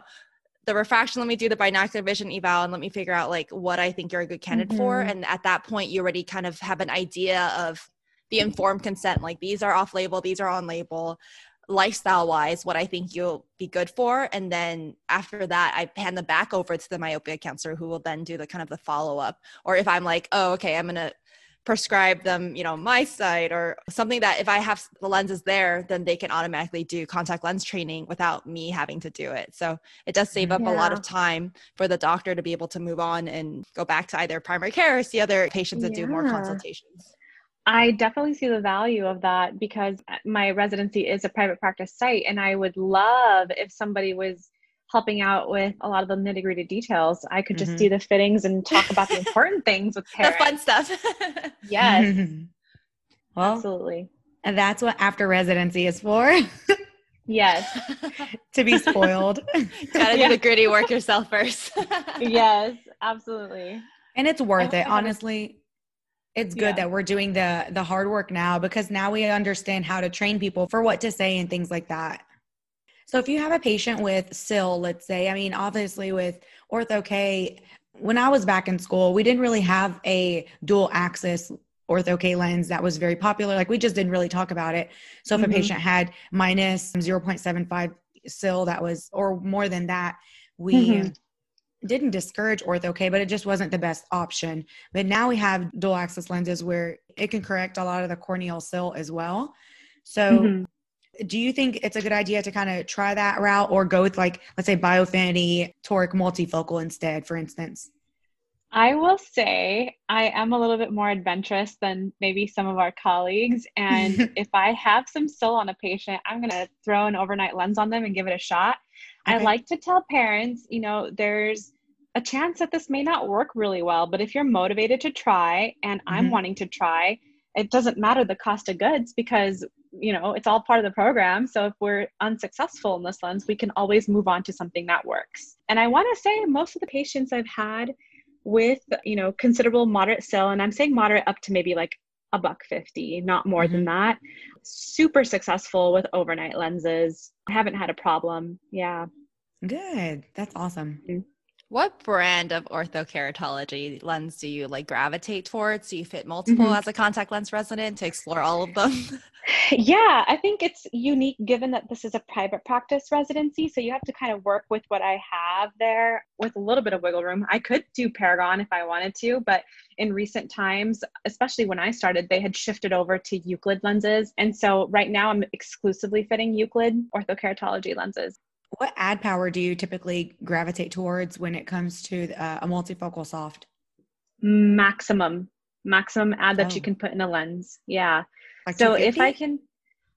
Speaker 1: the refraction let me do the binocular vision eval and let me figure out like what i think you're a good candidate for.
Speaker 2: Mhm.
Speaker 1: and at that point you already kind of have an idea of the informed consent like these are off label these are on label lifestyle wise what i think you'll be good for. And then after that i hand them back over to the myopia counselor who will then do the kind of the follow-up. Or if i'm like oh okay i'm gonna prescribe them you know my site or something that if i have the lenses there then they can automatically do contact lens training without me having to do it. So it does save up a lot of time for the doctor to be able to move on and go back to either primary care or see other patients and do more consultations.
Speaker 3: I definitely see the value of that because uh, my residency is a private practice site, and I would love if somebody was helping out with a lot of the nitty gritty details. I could just
Speaker 2: Mhm.
Speaker 3: do the fittings and talk about the important things with
Speaker 1: the fun stuff
Speaker 3: Yes,
Speaker 2: well,
Speaker 3: absolutely.
Speaker 2: and that's what after residency is for
Speaker 3: Yes,
Speaker 2: to be spoiled.
Speaker 1: gotta
Speaker 3: Yeah.
Speaker 1: do the gritty work yourself first
Speaker 3: yes, absolutely.
Speaker 2: and it's worth it
Speaker 3: I have a-
Speaker 2: honestly it's good
Speaker 3: Yeah.
Speaker 2: that we're doing the the hard work now because now we understand how to train people for what to say and things like that so if you have a patient with cyl, let's say, I mean, obviously with Ortho K, when I was back in school, we didn't really have a dual axis Ortho K lens that was very popular. Like we just didn't really talk about it. So if
Speaker 3: Mhm.
Speaker 2: a patient had minus 0.75 cyl that was, or more than that, we
Speaker 3: Mhm.
Speaker 2: didn't discourage Ortho K, but it just wasn't the best option. But now we have dual axis lenses where it can correct a lot of the corneal cyl as well. So
Speaker 3: Mhm.
Speaker 2: Do you think it's a good idea to kind of try that route or go with like let's say biofinity toric multifocal instead for instance
Speaker 3: I will say I am a little bit more adventurous than maybe some of our colleagues. And if I have some cyl on a patient, I'm going to throw an overnight lens on them and give it a shot. I like to tell parents, you know, there's a chance that this may not work really well, but if you're motivated to try and I'm
Speaker 2: Mhm.
Speaker 3: wanting to try, it doesn't matter the cost of goods because, you know, it's all part of the program. So if we're unsuccessful in this lens, we can always move on to something that works. And I want to say most of the patients I've had with, you know, considerable moderate cyl, and I'm saying moderate up to maybe like a buck 50, not more than mm-hmm. that. Super successful with overnight lenses. I haven't had a problem. Yeah.
Speaker 2: good that's awesome mm.
Speaker 1: What brand of orthokeratology lens do you like gravitate towards? Do you fit multiple
Speaker 3: Mhm.
Speaker 1: as a contact lens resident to explore all of them?
Speaker 3: Yeah, I think it's unique given that this is a private practice residency. So you have to kind of work with what I have there with a little bit of wiggle room. I could do Paragon if I wanted to, but in recent times, especially when I started, they had shifted over to Euclid lenses. And so right now I'm exclusively fitting Euclid orthokeratology lenses.
Speaker 2: What add power do you typically gravitate towards when it comes to uh, a multifocal soft
Speaker 3: Maximum, maximum add that you
Speaker 2: Oh.
Speaker 3: can put in a lens. Yeah.
Speaker 2: like
Speaker 3: so if I can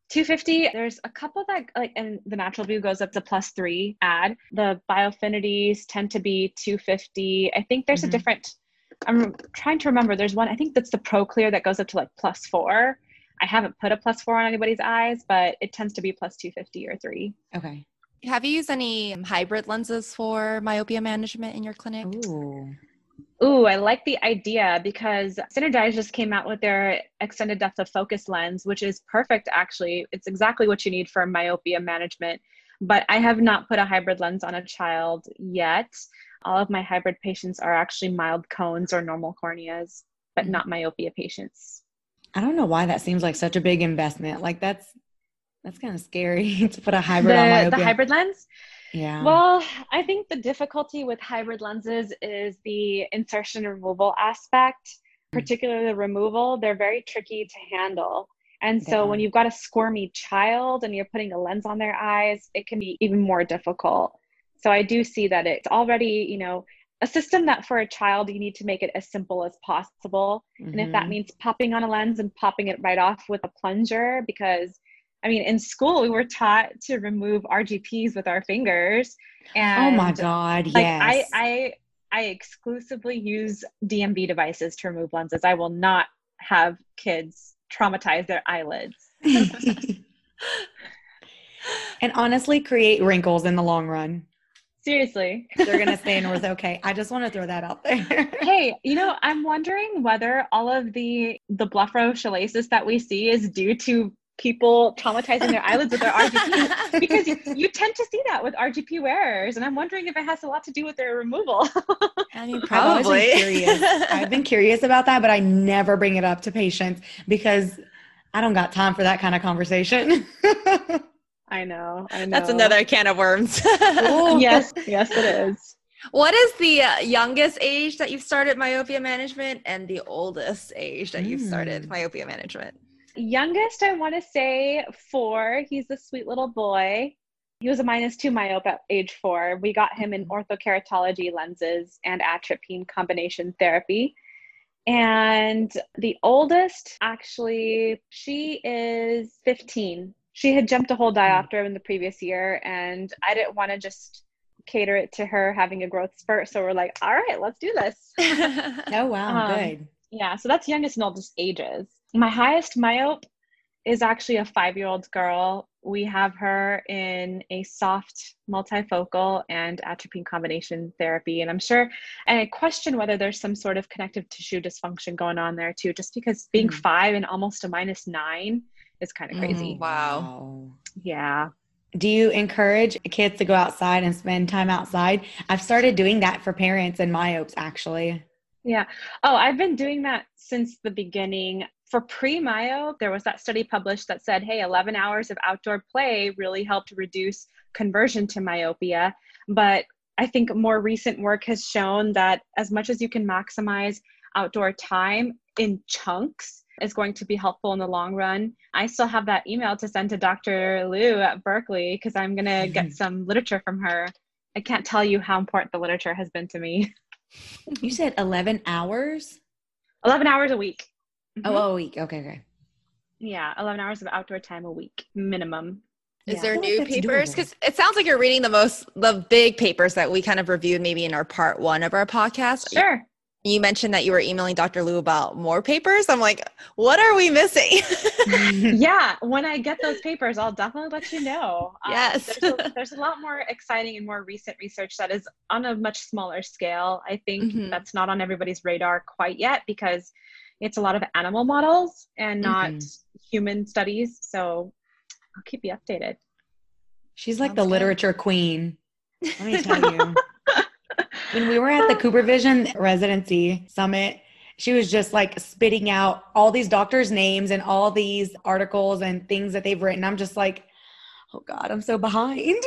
Speaker 3: 250, there's a couple that like and the NaturalVue goes up to plus three add. The biofinities tend to be 250. I think there's
Speaker 2: Mhm.
Speaker 3: a different I'm trying to remember. There's one, I think that's the Proclear that goes up to like plus four. I haven't put a plus four on anybody's eyes, but it tends to be plus 250 or three.
Speaker 2: okay
Speaker 1: Have you used any hybrid lenses for myopia management in your clinic?
Speaker 2: Ooh.
Speaker 3: Ooh, I like the idea because SynergEyes just came out with their extended depth of focus lens, which is perfect actually. It's exactly what you need for myopia management. But I have not put a hybrid lens on a child yet. All of my hybrid patients are actually mild cones or normal corneas, but mm-hmm. not myopia patients.
Speaker 2: I don't know why that seems like such a big investment. Like that's that's kind of scary to put a hybrid
Speaker 3: the. The hybrid lens?
Speaker 2: Yeah.
Speaker 3: Well, I think the difficulty with hybrid lenses is the insertion removal aspect, hmm. particularly the removal. They're very tricky to handle. And so yeah. when you've got a squirmy child and you're putting a lens on their eyes, it can be even more difficult. So I do see that it's already, you know, a system that for a child you need to make it as simple as possible. Mm-hmm. And if that mm-hmm. means popping on a lens and popping it right off with a plunger because I mean, in school we were taught to remove RGPs with our fingers. And
Speaker 2: oh my god,
Speaker 3: like,
Speaker 2: yes.
Speaker 3: I I I exclusively use DMV devices to remove lenses. I will not have kids traumatize their eyelids.
Speaker 2: and honestly create wrinkles in the long run.
Speaker 3: Seriously.
Speaker 2: They're going to stay in ortho. Okay. I just want to throw that out there.
Speaker 3: hey, you know, I'm wondering whether all of the the blepharochalasis that we see is due to people traumatizing their eyelids with their RGP because you, you, tend to see that with RGP wearers, and I'm wondering if it has a lot to do with their removal.
Speaker 1: I mean, probably.
Speaker 2: I've curious. I've been curious about that, but I never bring it up to patients because I don't got time for that kind of conversation.
Speaker 3: I know, I know.
Speaker 1: That's another can of worms.
Speaker 3: yes, yes, it is.
Speaker 1: What is the uh, youngest age that you've started myopia management and the oldest age that you've started hmm. myopia management?
Speaker 3: Youngest, I want to say four. He's a sweet little boy. He was a minus two myope at age four. We got him in orthokeratology lenses and atropine combination therapy. And the oldest, actually, she is 15. She had jumped a whole hmm. diopter in the previous year, and I didn't want to just cater it to her having a growth spurt. So we're like, all right, let's do this.
Speaker 2: oh, wow. Um, good.
Speaker 3: Yeah. So that's youngest and oldest ages. My highest myope is actually a five year old girl. We have her in a soft multifocal and atropine combination therapy. And I'm sure, and I question whether there's some sort of connective tissue dysfunction going on there too, just because being mm. five and almost a minus nine is kind of crazy.
Speaker 1: Mm, wow.
Speaker 3: Yeah.
Speaker 2: Do you encourage kids to go outside and spend time outside? I've started doing that for parents and myopes actually.
Speaker 3: Yeah. Oh, I've been doing that since the beginning for pre-myo, there was that study published that said, hey, 11 hours of outdoor play really helped reduce conversion to myopia. But I think more recent work has shown that as much as you can maximize outdoor time in chunks is going to be helpful in the long run. I still have that email to send to Dr. Liu at Berkeley because I'm going to get some literature from her. I can't tell you how important the literature has been to me.
Speaker 2: You said 11 hours?
Speaker 3: 11 hours a week.
Speaker 2: Mm-hmm. Oh, a week. Okay, okay.
Speaker 3: Yeah, 11 hours of outdoor time a week minimum.
Speaker 1: Is yeah. there new like papers? Because it sounds like you're reading the most, the big papers that we kind of reviewed maybe in our part one of our podcast.
Speaker 3: Sure.
Speaker 1: You mentioned that you were emailing Dr. Liu about more papers. I'm like, what are we missing?
Speaker 3: yeah, when I get those papers, I'll definitely let you know.
Speaker 1: Um, yes.
Speaker 3: there's, a, there's, a, lot more exciting and more recent research that is on a much smaller scale. I think mm-hmm. that's not on everybody's radar quite yet because it's a lot of animal models and not mm-hmm. human studies. So I'll keep you updated.
Speaker 2: She's like Sounds the good. literature queen. Let me tell you. when we were at the CooperVision residency summit, she was just like spitting out all these doctors' names and all these articles and things that they've written. I'm just like, oh God, I'm so behind.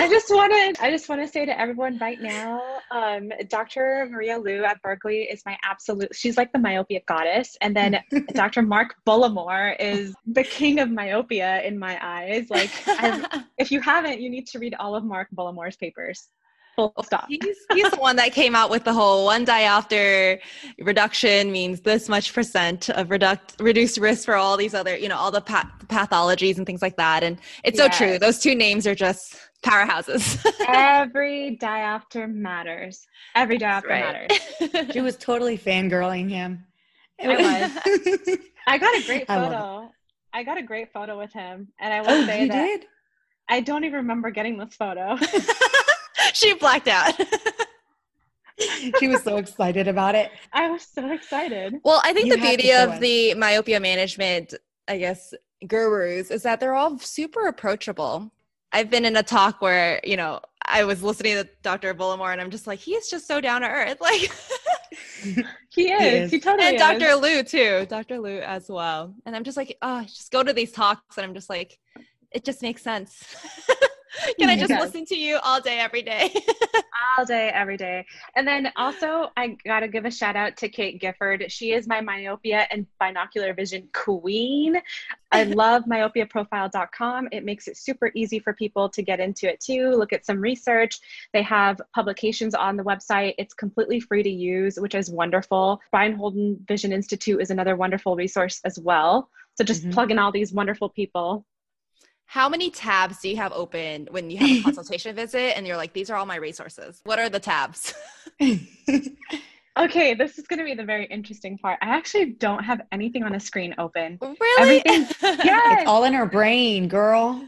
Speaker 3: I just want to I just want to say to everyone right now, um, Dr. Maria Liu at Berkeley is my absolute. She's like the myopia goddess, and then Dr. Mark Bullimore is the king of myopia in my eyes. Like, if you haven't, you need to read all of Mark Bullimore's papers. Full stop.
Speaker 1: He's, he's the one that came out with the whole one diopter reduction means this much percent of reduct, reduced risk for all these other, you know, all the path- pathologies and things like that. And it's yes. so true. Those two names are just powerhouses.
Speaker 3: Every diopter matters. Every diopter right.
Speaker 2: matters. she was totally fangirling him.
Speaker 3: I was. I got a great photo. I, I, got a great photo with him, and I will oh, say that did? I don't even remember getting this photo.
Speaker 1: she blacked out.
Speaker 2: she was so excited about it.
Speaker 3: I was so excited.
Speaker 1: Well, I think
Speaker 2: You
Speaker 1: the beauty of
Speaker 2: us.
Speaker 1: the myopia management, I guess, gurus is that they're all super approachable. I've been in a talk where, you know, I was listening to Dr. Bullimore and I'm just like, he's just so down to earth. Like,
Speaker 3: He is. He,
Speaker 2: is.
Speaker 3: totally
Speaker 1: and
Speaker 3: is.
Speaker 1: Dr. Liu too, Dr. Liu as well. And I'm just like, oh, just go to these talks, and I'm just like, it just makes sense. Can I just
Speaker 3: Yes.
Speaker 1: listen to you all day, every day?
Speaker 3: all day, every day. And then also, I got to give a shout out to Kate Gifford. She is my myopia and binocular vision queen. I love myopiaprofile.com. It makes it super easy for people to get into it too, look at some research. They have publications on the website. It's completely free to use, which is wonderful. Brian Holden Vision Institute is another wonderful resource as well. So just
Speaker 2: Mhm.
Speaker 3: plug in all these wonderful people.
Speaker 1: How many tabs do you have open when you have a consultation visit and you're like, these are all my resources? What are the tabs?
Speaker 3: Okay, this is going to be the very interesting part. I actually don't have anything on a screen open.
Speaker 1: Really?
Speaker 3: Everything- Yes.
Speaker 2: it's all in her brain, girl.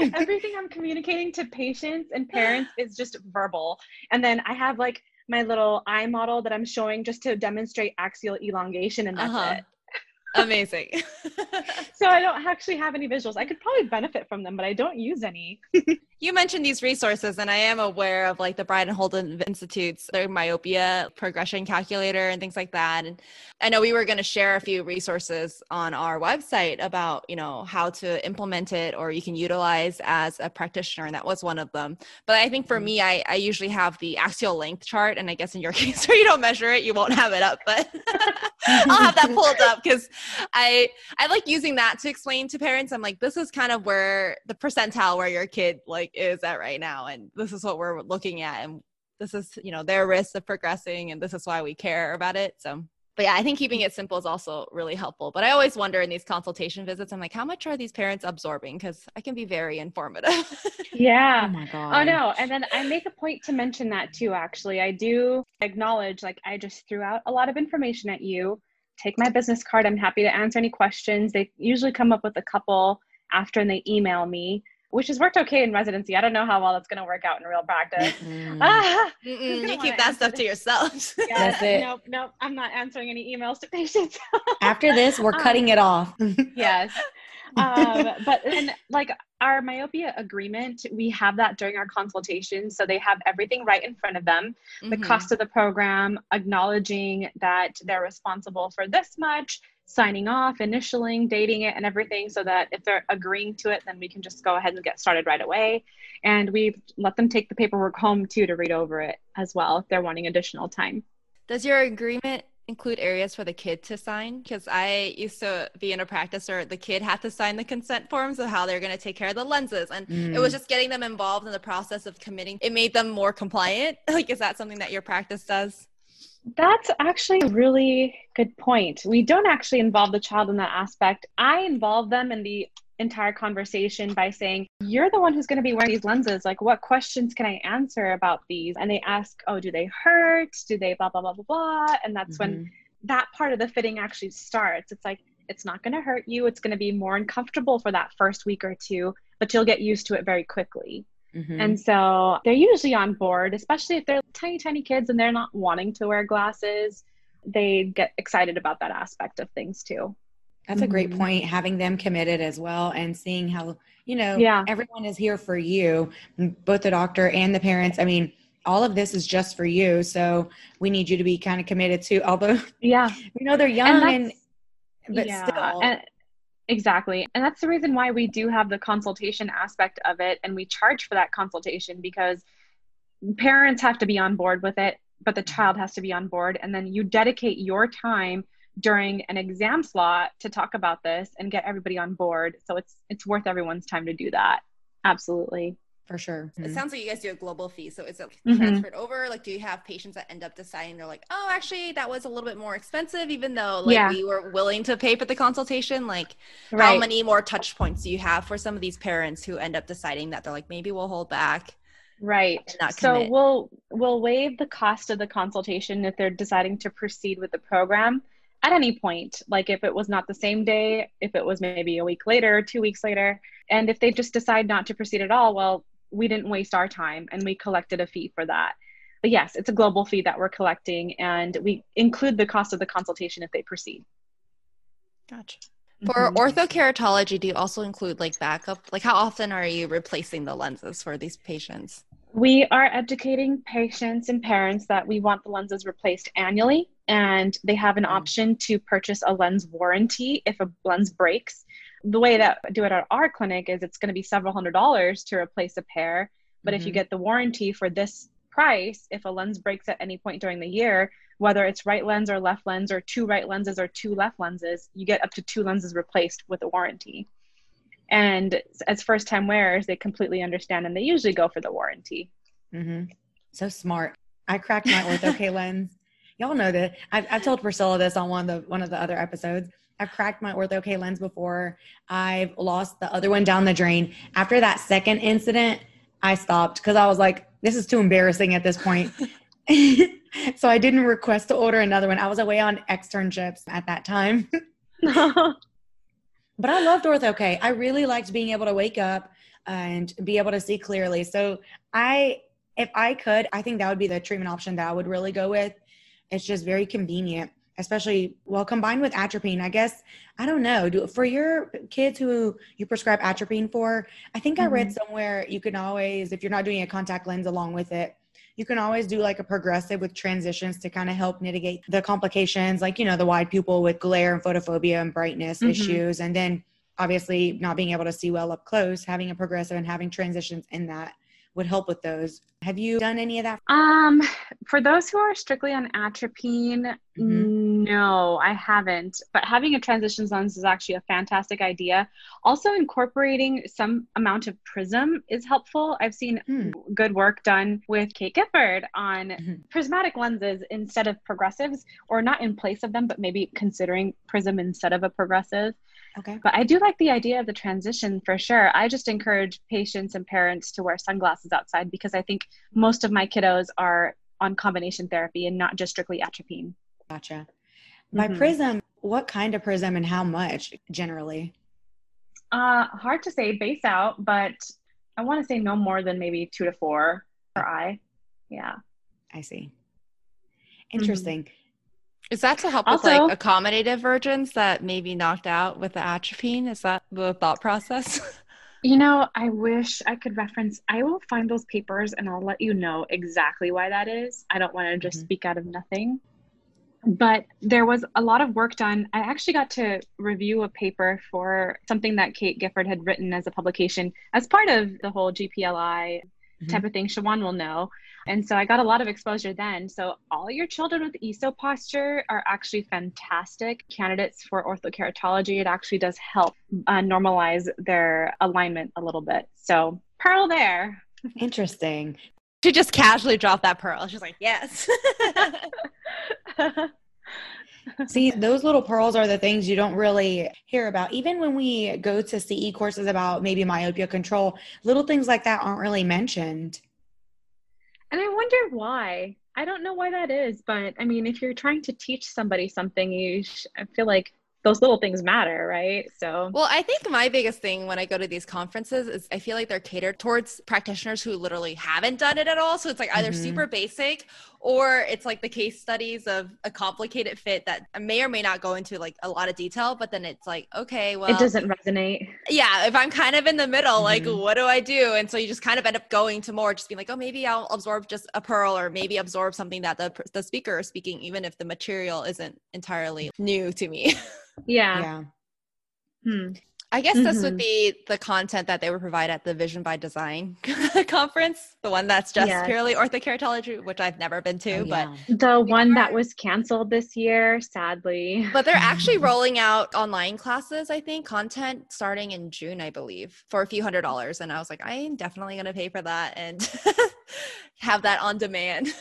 Speaker 3: Everything I'm communicating to patients and parents is just verbal. And then I have like my little eye model that I'm showing just to demonstrate axial elongation, and that's
Speaker 1: Uh-huh.
Speaker 3: it.
Speaker 1: Amazing.
Speaker 3: So I don't actually have any visuals. I could probably benefit from them, but I don't use any.
Speaker 1: you mentioned these resources, and I am aware of like the Brian Holden Institute's their myopia progression calculator and things like that. And I know we were going to share a few resources on our website about you know how to implement it or you can utilize as a practitioner, and that was one of them. But I think for
Speaker 2: Mhm.
Speaker 1: me, I, I usually have the axial length chart, and I guess in your case, where you don't measure it, you won't have it up, but I'll have that pulled up because I I like using that to explain to parents. I'm like, this is kind of where the percentile where your kid like is at right now, and this is what we're looking at, and this is you know their risk of progressing, and this is why we care about it. So. But yeah, I think keeping it simple is also really helpful. But I always wonder in these consultation visits, I'm like, how much are these parents absorbing? Because I can be very informative.
Speaker 3: Yeah.
Speaker 2: Oh my god.
Speaker 3: Oh no, and then I make a point to mention that too actually. I do acknowledge like I just threw out a lot of information at you. Take my business card. I'm happy to answer any questions. They usually come up with a couple after and they email me, which has worked okay in residency. I don't know how well it's going to work out in real practice.
Speaker 2: Mm.
Speaker 3: ah,
Speaker 1: Mm-mm, you keep that stuff
Speaker 3: this.
Speaker 1: to yourself.
Speaker 3: yeah,
Speaker 2: That's it.
Speaker 3: Nope, nope. I'm not answering any emails to patients.
Speaker 2: After this, we're
Speaker 3: Um,
Speaker 2: cutting it off.
Speaker 3: yes um, but then like our myopia agreement we have that during our consultation so they have everything right in front of them the
Speaker 1: Mhm.
Speaker 3: cost of the program acknowledging that they're responsible for this much signing off initialing dating it and everything so that if they're agreeing to it then we can just go ahead and get started right away and we let them take the paperwork home too to read over it as well if they're wanting additional time
Speaker 1: Does your agreement include areas for the kid to sign? Because I used to be in a practice where the kid had to sign the consent forms of how they're going to take care of the lenses. And it was
Speaker 2: Mm.
Speaker 1: just getting them involved in the process of committing. It made them more compliant. Like, is that something that your practice does?
Speaker 3: That's actually a really good point. We don't actually involve the child in that aspect. I involve them in the entire conversation by saying, You're the one who's going to be wearing these lenses. Like, what questions can I answer about these? And they ask, Oh, do they hurt? Do they blah, blah, blah, blah, blah? And that's when
Speaker 2: Mhm.
Speaker 3: that part of the fitting actually starts. It's like, it's not going to hurt you. It's going to be more uncomfortable for that first week or two, but you'll get used to it very quickly.
Speaker 2: Mhm.
Speaker 3: And so they're usually on board, especially if they're tiny, tiny kids and they're not wanting to wear glasses. They get excited about that aspect of things too.
Speaker 2: That's a great
Speaker 3: Mhm.
Speaker 2: point, having them committed as well and seeing how, you know,
Speaker 3: Yeah.
Speaker 2: everyone is here for you, both the doctor and the parents. I mean, all of this is just for you. So we need you to be kind of committed too. Although
Speaker 3: Yeah.
Speaker 2: we know they're young and,
Speaker 3: that's-
Speaker 2: but
Speaker 3: yeah.
Speaker 2: still.
Speaker 3: And, exactly. And that's the reason why we do have the consultation aspect of it and we charge for that consultation because parents have to be on board with it, but the mm-hmm. child has to be on board. And then you dedicate your time during an exam slot to talk about this and get everybody on board. So it's it's worth everyone's time to do that. Absolutely.
Speaker 2: For sure.
Speaker 1: It
Speaker 2: Mhm.
Speaker 1: sounds like you guys do a global fee. So is it
Speaker 3: Mhm.
Speaker 1: transferred over? Like, do you have patients that end up deciding they're like, oh, actually, that was a little bit more expensive, even though like
Speaker 3: Yeah.
Speaker 1: we were willing to pay for the consultation? Like, how many more touch points do you have for some of these parents who end up deciding that they're like, maybe we'll hold back?
Speaker 3: Right. So we'll we'll waive the cost of the consultation if they're deciding to proceed with the program at any point. Like if it was not the same day, if it was maybe a week later, two weeks later, and if they just decide not to proceed at all, well, we didn't waste our time and we collected a fee for that. but yes, it's a global fee that we're collecting, and we include the cost of the consultation if they proceed.
Speaker 1: Gotcha. For mm-hmm. orthokeratology, do you also include like backup? Like, how often are you replacing the lenses for these patients?
Speaker 3: We are educating patients and parents that we want the lenses replaced annually, and they have an mm. option to purchase a lens warranty if a lens breaks. The way that I do it at our clinic is it's going to be several hundred dollars to replace a pair, but mm-hmm. if you mm-hmm. get the warranty for this price, if a lens breaks at any point during the year, whether it's right lens or left lens or two right lenses or two left lenses, you get up to two lenses replaced with a warranty. And as first time wearers, they completely understand and they usually go for the warranty.
Speaker 2: Mm-hmm. So smart. I cracked my Ortho-K lens. Y'all know that. I've, I've told Priscilla this on one of the one of the other episodes. I've cracked my Ortho-K lens before. I've lost the other one down the drain. After that second incident, I stopped because I was like, this is too embarrassing at this point. so I didn't request to order another one. I was away on externships at that time. but I loved Ortho-K. I really liked being able to wake up and be able to see clearly. So I if I could, I think that would be the treatment option that I would really go with. It's just very convenient, especially well combined with atropine. I guess I don't know. Do for your kids who you prescribe atropine for, I think mm-hmm. I read mm-hmm. somewhere you can always if you're not doing a contact lens along with it, you can always do like a progressive with transitions to kind of help mitigate the complications, like, you know, the wide pupil with glare and photophobia and brightness mm-hmm. issues. And then obviously not being able to see well up close, having a progressive and having transitions in that would help with those. Have you done any of that?
Speaker 3: Um, for those who are strictly on atropine, mm-hmm. no, I haven't. But having a transition lens is actually a fantastic idea. Also, incorporating some amount of prism is helpful. I've seen mm. good work done with Kate Gifford on mm-hmm. prismatic lenses instead of progressives, or not in place of them, but maybe considering prism instead of a progressive. Okay. But I do like the idea of the transition for sure. I just encourage patients and parents to wear sunglasses outside because I think most of my kiddos are on combination therapy and not just strictly atropine.
Speaker 2: Gotcha. By mm-hmm. prism, what kind of prism and how much generally?
Speaker 3: Uh, hard to say base out, but I want to say no more than maybe two to four per eye. Yeah.
Speaker 2: I see. Mm-hmm. Interesting. Mm-hmm.
Speaker 1: Is that to help also, with like accommodative versions that maybe knocked out with the atropine? Is that the thought process?
Speaker 3: you know, I wish I could reference. I will find those papers and I'll let you know exactly why that is. I don't want to just mm-hmm. speak out of nothing. But there was a lot of work done. I actually got to review a paper for something that Kate Gifford had written as a publication as part of the whole GPLI mm-hmm. type of thing. Shawan will know. And so I got a lot of exposure then. So all your children with ESO posture are actually fantastic candidates for orthokeratology. It actually does help uh, normalize their alignment a little bit. So pearl there.
Speaker 2: Interesting.
Speaker 1: She just casually dropped that pearl. She's like, yes.
Speaker 2: See, those little pearls are the things you don't really hear about. Even when we go to CE courses about maybe myopia control, little things like that aren't really mentioned.
Speaker 3: And I wonder why. I don't know why that is, but I mean, if you're trying to teach somebody something, you sh- I feel like those little things matter, right? So,
Speaker 1: well, I think my biggest thing when I go to these conferences is I feel like they're catered towards practitioners who literally haven't done it at all. So it's like either mm-hmm. super basic or it's like the case studies of a complicated fit that may or may not go into like a lot of detail, but then it's like, okay, well,
Speaker 3: it doesn't resonate.
Speaker 1: Yeah. If I'm kind of in the middle, mm-hmm. like, what do I do? And so you just kind of end up going to more, just being like, oh, maybe I'll absorb just a pearl or maybe absorb something that the, the speaker is speaking, even if the material isn't entirely new to me.
Speaker 3: Yeah. Yeah.
Speaker 1: Hmm. I guess mm-hmm. this would mm-hmm. be the content that they would provide at the Vision by Design conference, the one that's just yes. purely orthokeratology, which I've never been to, oh, yeah.
Speaker 3: but the one that was canceled this year, sadly.
Speaker 1: But they're actually rolling out online classes, I think, content starting in June, I believe, for a few hundred dollars. And I was like, I'm definitely going to pay for that and have that on demand.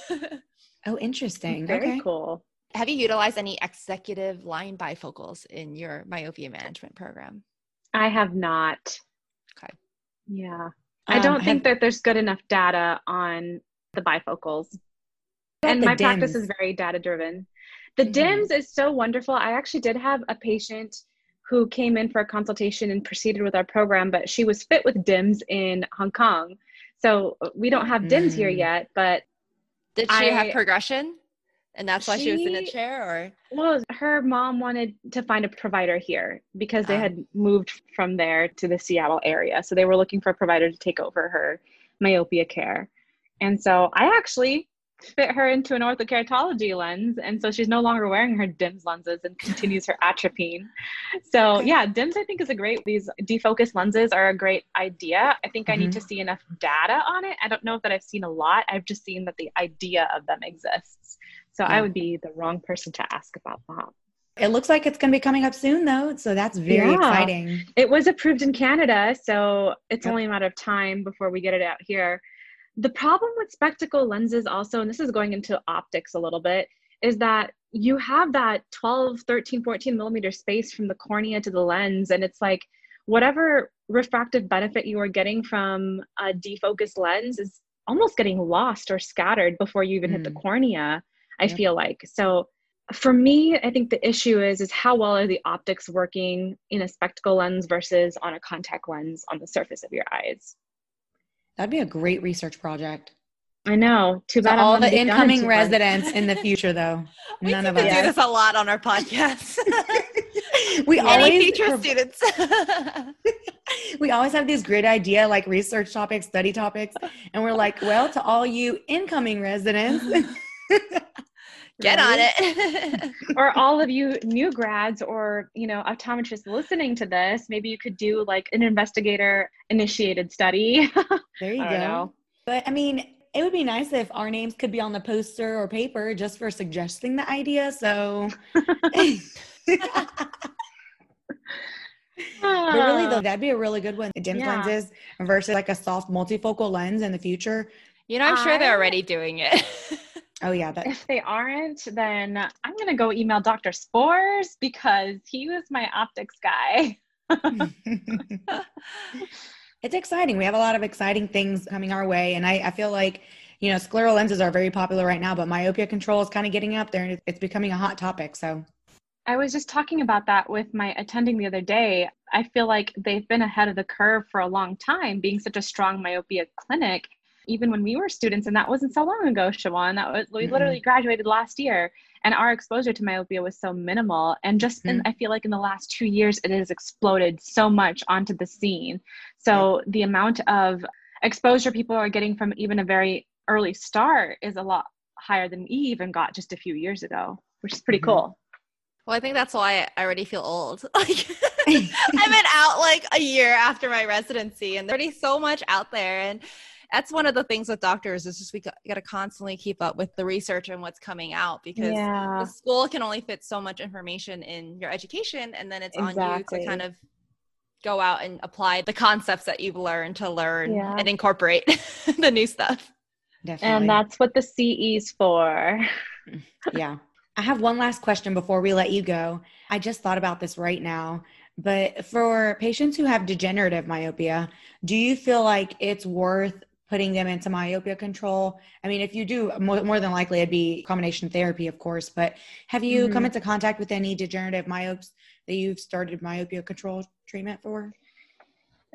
Speaker 2: oh, interesting.
Speaker 3: Very okay. cool.
Speaker 1: Have you utilized any executive line bifocals in your myopia management program?
Speaker 3: I have not. Okay. Yeah. I don't um, think have, that there's good enough data on the bifocals. And my DIMS. practice is very data driven. The mm-hmm. DIMS is so wonderful. I actually did have a patient who came in for a consultation and proceeded with our program, but she was fit with DIMS in Hong Kong. So we don't have DIMS mm. here yet, but
Speaker 1: Did she
Speaker 3: I-
Speaker 1: have progression? And that's why she, was in a chair or
Speaker 3: Well, her mom wanted to find a provider here because they
Speaker 1: Ah.
Speaker 3: had moved from there to the Seattle area. So they were looking for a provider to take over her myopia care. And so I actually fit her into an orthokeratology lens. And so she's no longer wearing her DIMS lenses and continues her atropine. So yeah, DIMS I think is a great, these defocus lenses are a great idea. I think I need to see enough data on it. I don't know that I've seen a lot. I've just seen that the idea of them exists. So
Speaker 2: Yeah.
Speaker 3: I would be the wrong person to ask about that.
Speaker 2: It looks like it's going to be coming up soon, though. So that's very
Speaker 3: Yeah.
Speaker 2: exciting.
Speaker 3: It was approved in Canada, so it's
Speaker 2: Yep.
Speaker 3: only a matter of time before we get it out here. The problem with spectacle lenses, also, and this is going into optics a little bit, is that you have that 12, 13, 14 millimeter space from the cornea to the lens, and it's like whatever refractive benefit you are getting from a defocused lens is almost getting lost or scattered before you even hit the
Speaker 2: Mm.
Speaker 3: cornea, I
Speaker 2: Yep.
Speaker 3: feel like. So for me i think the issue is is how well are the optics working in a spectacle lens versus on a contact lens on the surface of your eyes
Speaker 2: That'd be a great research project.
Speaker 3: i know too bad I'm
Speaker 2: all the
Speaker 3: gonna be done in
Speaker 2: incoming residents in the future, though,
Speaker 1: we
Speaker 2: none of us.
Speaker 1: do this a lot on our podcast.
Speaker 2: we
Speaker 1: Any
Speaker 2: always
Speaker 1: future
Speaker 2: prov-
Speaker 1: students.
Speaker 2: we always have these great idea like research topics, study topics, and we're like, well, to all you incoming residents,
Speaker 1: Get on it.
Speaker 3: or all of you new grads or you know optometrists listening to this maybe you could do like an investigator initiated study
Speaker 2: There you go.
Speaker 3: know.
Speaker 2: But I mean, it would be nice if our names could be on the poster or paper just for suggesting the idea. So, but really, though, ah. that'd be a really good one. Dim
Speaker 3: Yeah.
Speaker 2: lenses versus like a soft multifocal lens in the future.
Speaker 1: you know, I'm sure they're already doing it.
Speaker 2: Oh yeah, that
Speaker 3: if they aren't then i'm going to go email dr spores because he was my optics guy
Speaker 2: it's exciting. We have a lot of exciting things coming our way, and I, I feel like you know scleral lenses are very popular right now, but myopia control is kind of getting up there, and it's becoming a hot topic. So
Speaker 3: I was just talking about that with my attending the other day. I feel like they've been ahead of the curve for a long time, being such a strong myopia clinic. Even when we were students, and that wasn't so long ago, Siobhan. That was we
Speaker 2: Mm-mm.
Speaker 3: literally graduated last year, and our exposure to myopia was so minimal. And just in, I feel like in the last two years, it has exploded so much onto the scene. So the amount of exposure people are getting from even a very early start is a lot higher than we even got just a few years ago, which is pretty
Speaker 2: Mhm.
Speaker 3: cool.
Speaker 1: well, I think that's why I already feel old. Like I've been out like a year after my residency, and there's already so much out there. And that's one of the things with doctors is just we got, got to constantly keep up with the research and what's coming out because
Speaker 3: yeah.
Speaker 1: the school can only fit so much information in your education, and then it's on you to kind of go out and apply the concepts that you've learned to learn
Speaker 3: Yeah.
Speaker 1: and incorporate the new stuff.
Speaker 2: definitely,
Speaker 3: And that's what the CE's for.
Speaker 2: yeah. I have one last question before we let you go. I just thought about this right now. But for patients who have degenerative myopia, do you feel like it's worth putting them into myopia control? I mean, if you do, more, more than likely it'd be combination therapy, of course. But have you come
Speaker 3: Mhm.
Speaker 2: into contact with any degenerative myopes that you've started myopia control treatment for?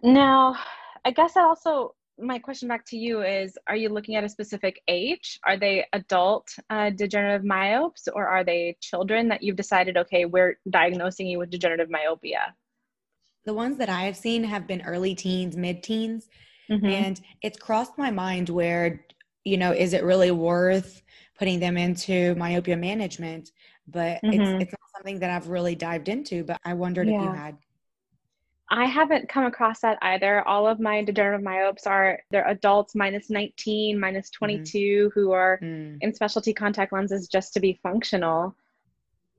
Speaker 3: Now, I guess that also my question back to you is are you looking at a specific age? Are they adult uh, degenerative myopes or are they children that you've decided, okay, we're diagnosing you with degenerative myopia?
Speaker 2: The ones that I have seen have been early teens, mid teens.
Speaker 3: Mhm.
Speaker 2: And it's crossed my mind where, you know, is it really worth putting them into myopia management? But
Speaker 3: Mhm.
Speaker 2: it's it's not something that I've really dived into, but I wondered if you had.
Speaker 3: I haven't come across that either. All of my degenerative myopes are they're adults minus 19, minus 22 who are
Speaker 2: Mm.
Speaker 3: in specialty contact lenses just to be functional.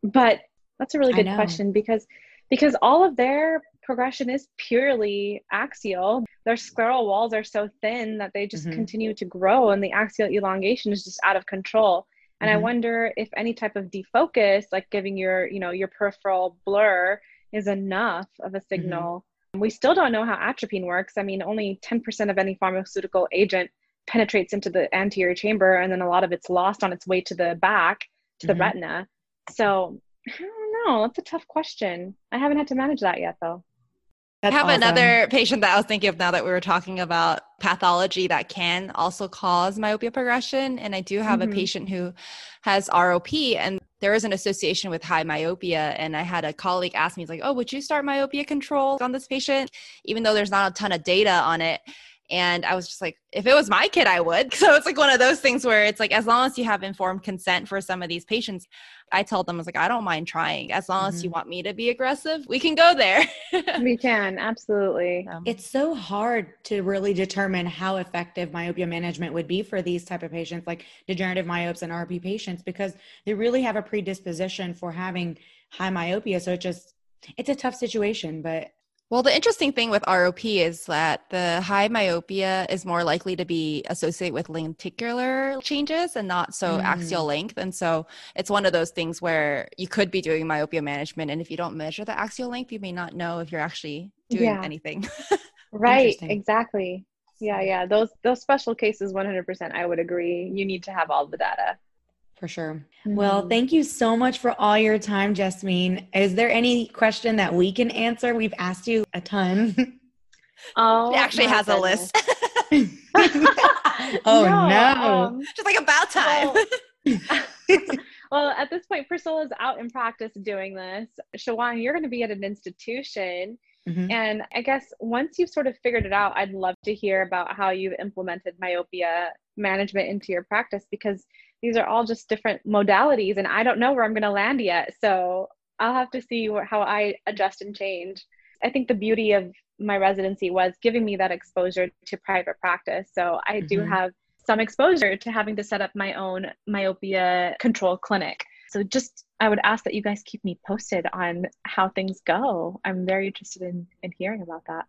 Speaker 3: But that's a really good question because because all of their progression is purely axial. Their scleral walls are so thin that they just
Speaker 2: Mhm.
Speaker 3: continue to grow and the axial elongation is just out of control. And I
Speaker 2: Mhm.
Speaker 3: wonder if any type of defocus, like giving your, you know, your peripheral blur is enough of a signal. We still don't know how atropine works. I mean, only 10% of any pharmaceutical agent penetrates into the anterior chamber, and then a lot of it's lost on its way to the back, to the
Speaker 2: Mhm.
Speaker 3: retina. So I don't know. That's a tough question. I haven't had to manage that yet, though.
Speaker 1: That's I have awesome. another patient that I was thinking of now that we were talking about pathology that can also cause myopia progression. And I do have mm-hmm. a patient who has ROP and there is an association with high myopia. And I had a colleague ask me, he's like, Oh, would you start myopia control on this patient? Even though there's not a ton of data on it. And I was just like, if it was my kid, I would. So it's like one of those things where it's like, as long as you have informed consent for some of these patients, I tell them, I was like, I don't mind trying. As long mm-hmm. as you mm-hmm. want me to be aggressive, we can go there.
Speaker 3: we can, absolutely.
Speaker 2: It's so hard to really determine how effective myopia management would be for these type of patients, like degenerative myopes and RP patients, because they really have a predisposition for having high myopia. So it just, it's a tough situation, but
Speaker 1: well, the interesting thing with ROP is that the high myopia is more likely to be associated with lenticular changes and not so mm. axial length. And so it's one of those things where you could be doing myopia management. And if you don't measure the axial length, you may not know if you're actually doing yeah. anything.
Speaker 3: right, exactly. Yeah, yeah. Those those special cases 100% I would agree. You need to have all the data.
Speaker 2: For sure. Mm-hmm. Well, thank you so much for all your time, Jasmeen. Is there any question that we can answer? We've asked you a ton.
Speaker 1: Oh, she actually has goodness. a
Speaker 2: list. oh no, no. Um,
Speaker 1: just like about time.
Speaker 3: Well, well, at this point, Priscilla's out in practice doing this. Shawan, you're going to be at an institution. Mm-hmm. And I guess once you've sort of figured it out, I'd love to hear about how you've implemented myopia management into your practice because these are all just different modalities and I don't know where I'm going to land yet. So I'll have to see how I adjust and change. I think the beauty of my residency was giving me that exposure to private practice. So I mm-hmm. do have some exposure to having to set up my own myopia control clinic. So just I would ask that you guys keep me posted on how things go. I'm very interested in in hearing about that.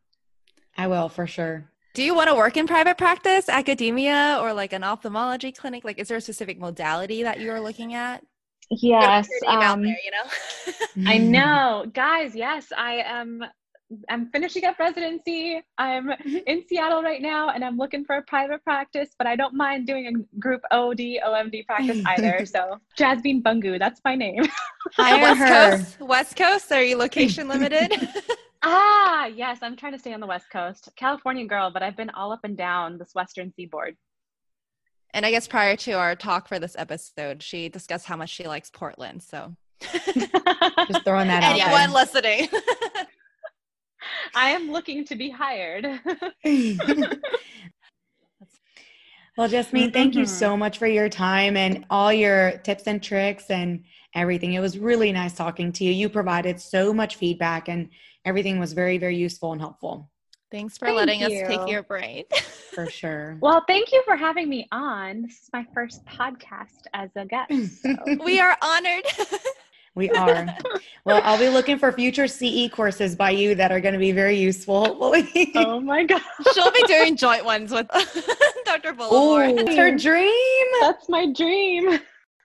Speaker 2: I will for sure.
Speaker 1: Do you want to work in private practice, academia, or like an ophthalmology clinic? Like, is there a specific modality that you are looking at?
Speaker 3: Yes. Um, there, you know? I know. Guys, yes, I am I'm finishing up residency. I'm mm-hmm. in Seattle right now and I'm looking for a private practice, but I don't mind doing a group OD, OMD practice either. so Jasmeen Bhangu, that's my name.
Speaker 1: Hire West her. Coast, West Coast, are you location limited?
Speaker 3: Ah, yes, I'm trying to stay on the West Coast. California girl, but I've been all up and down this Western seaboard.
Speaker 1: And I guess prior to our talk for this episode, she discussed how much she likes Portland. So
Speaker 2: just throwing that out.
Speaker 1: Anyone listening.
Speaker 3: I am looking to be hired.
Speaker 2: well, Jasmeen, thank you so much for your time and all your tips and tricks and everything. It was really nice talking to you. You provided so much feedback and everything was very, very useful and helpful.
Speaker 1: Thanks for thank letting you. us take your brain.
Speaker 2: for sure.
Speaker 3: Well, thank you for having me on. This is my first podcast as a guest. So.
Speaker 1: we are honored.
Speaker 2: We are. well, I'll be looking for future CE courses by you that are going to be very useful.
Speaker 3: oh my god,
Speaker 1: she'll be doing joint ones with Dr. Bullimore.
Speaker 2: It's her dream.
Speaker 3: That's my dream.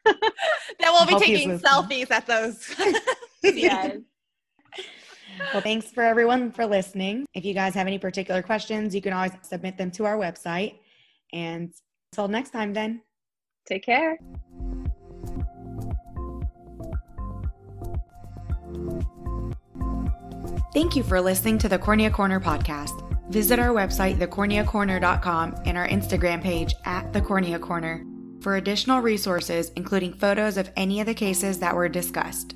Speaker 1: Then we'll be taking selfies at those.
Speaker 3: yes.
Speaker 2: Well, thanks for everyone for listening. If you guys have any particular questions, you can always submit them to our website. And until next time, then.
Speaker 3: Take care.
Speaker 2: Thank you for listening to the Cornea Corner podcast. Visit our website, thecorneacorner.com, and our Instagram page at the Cornea Corner for additional resources, including photos of any of the cases that were discussed.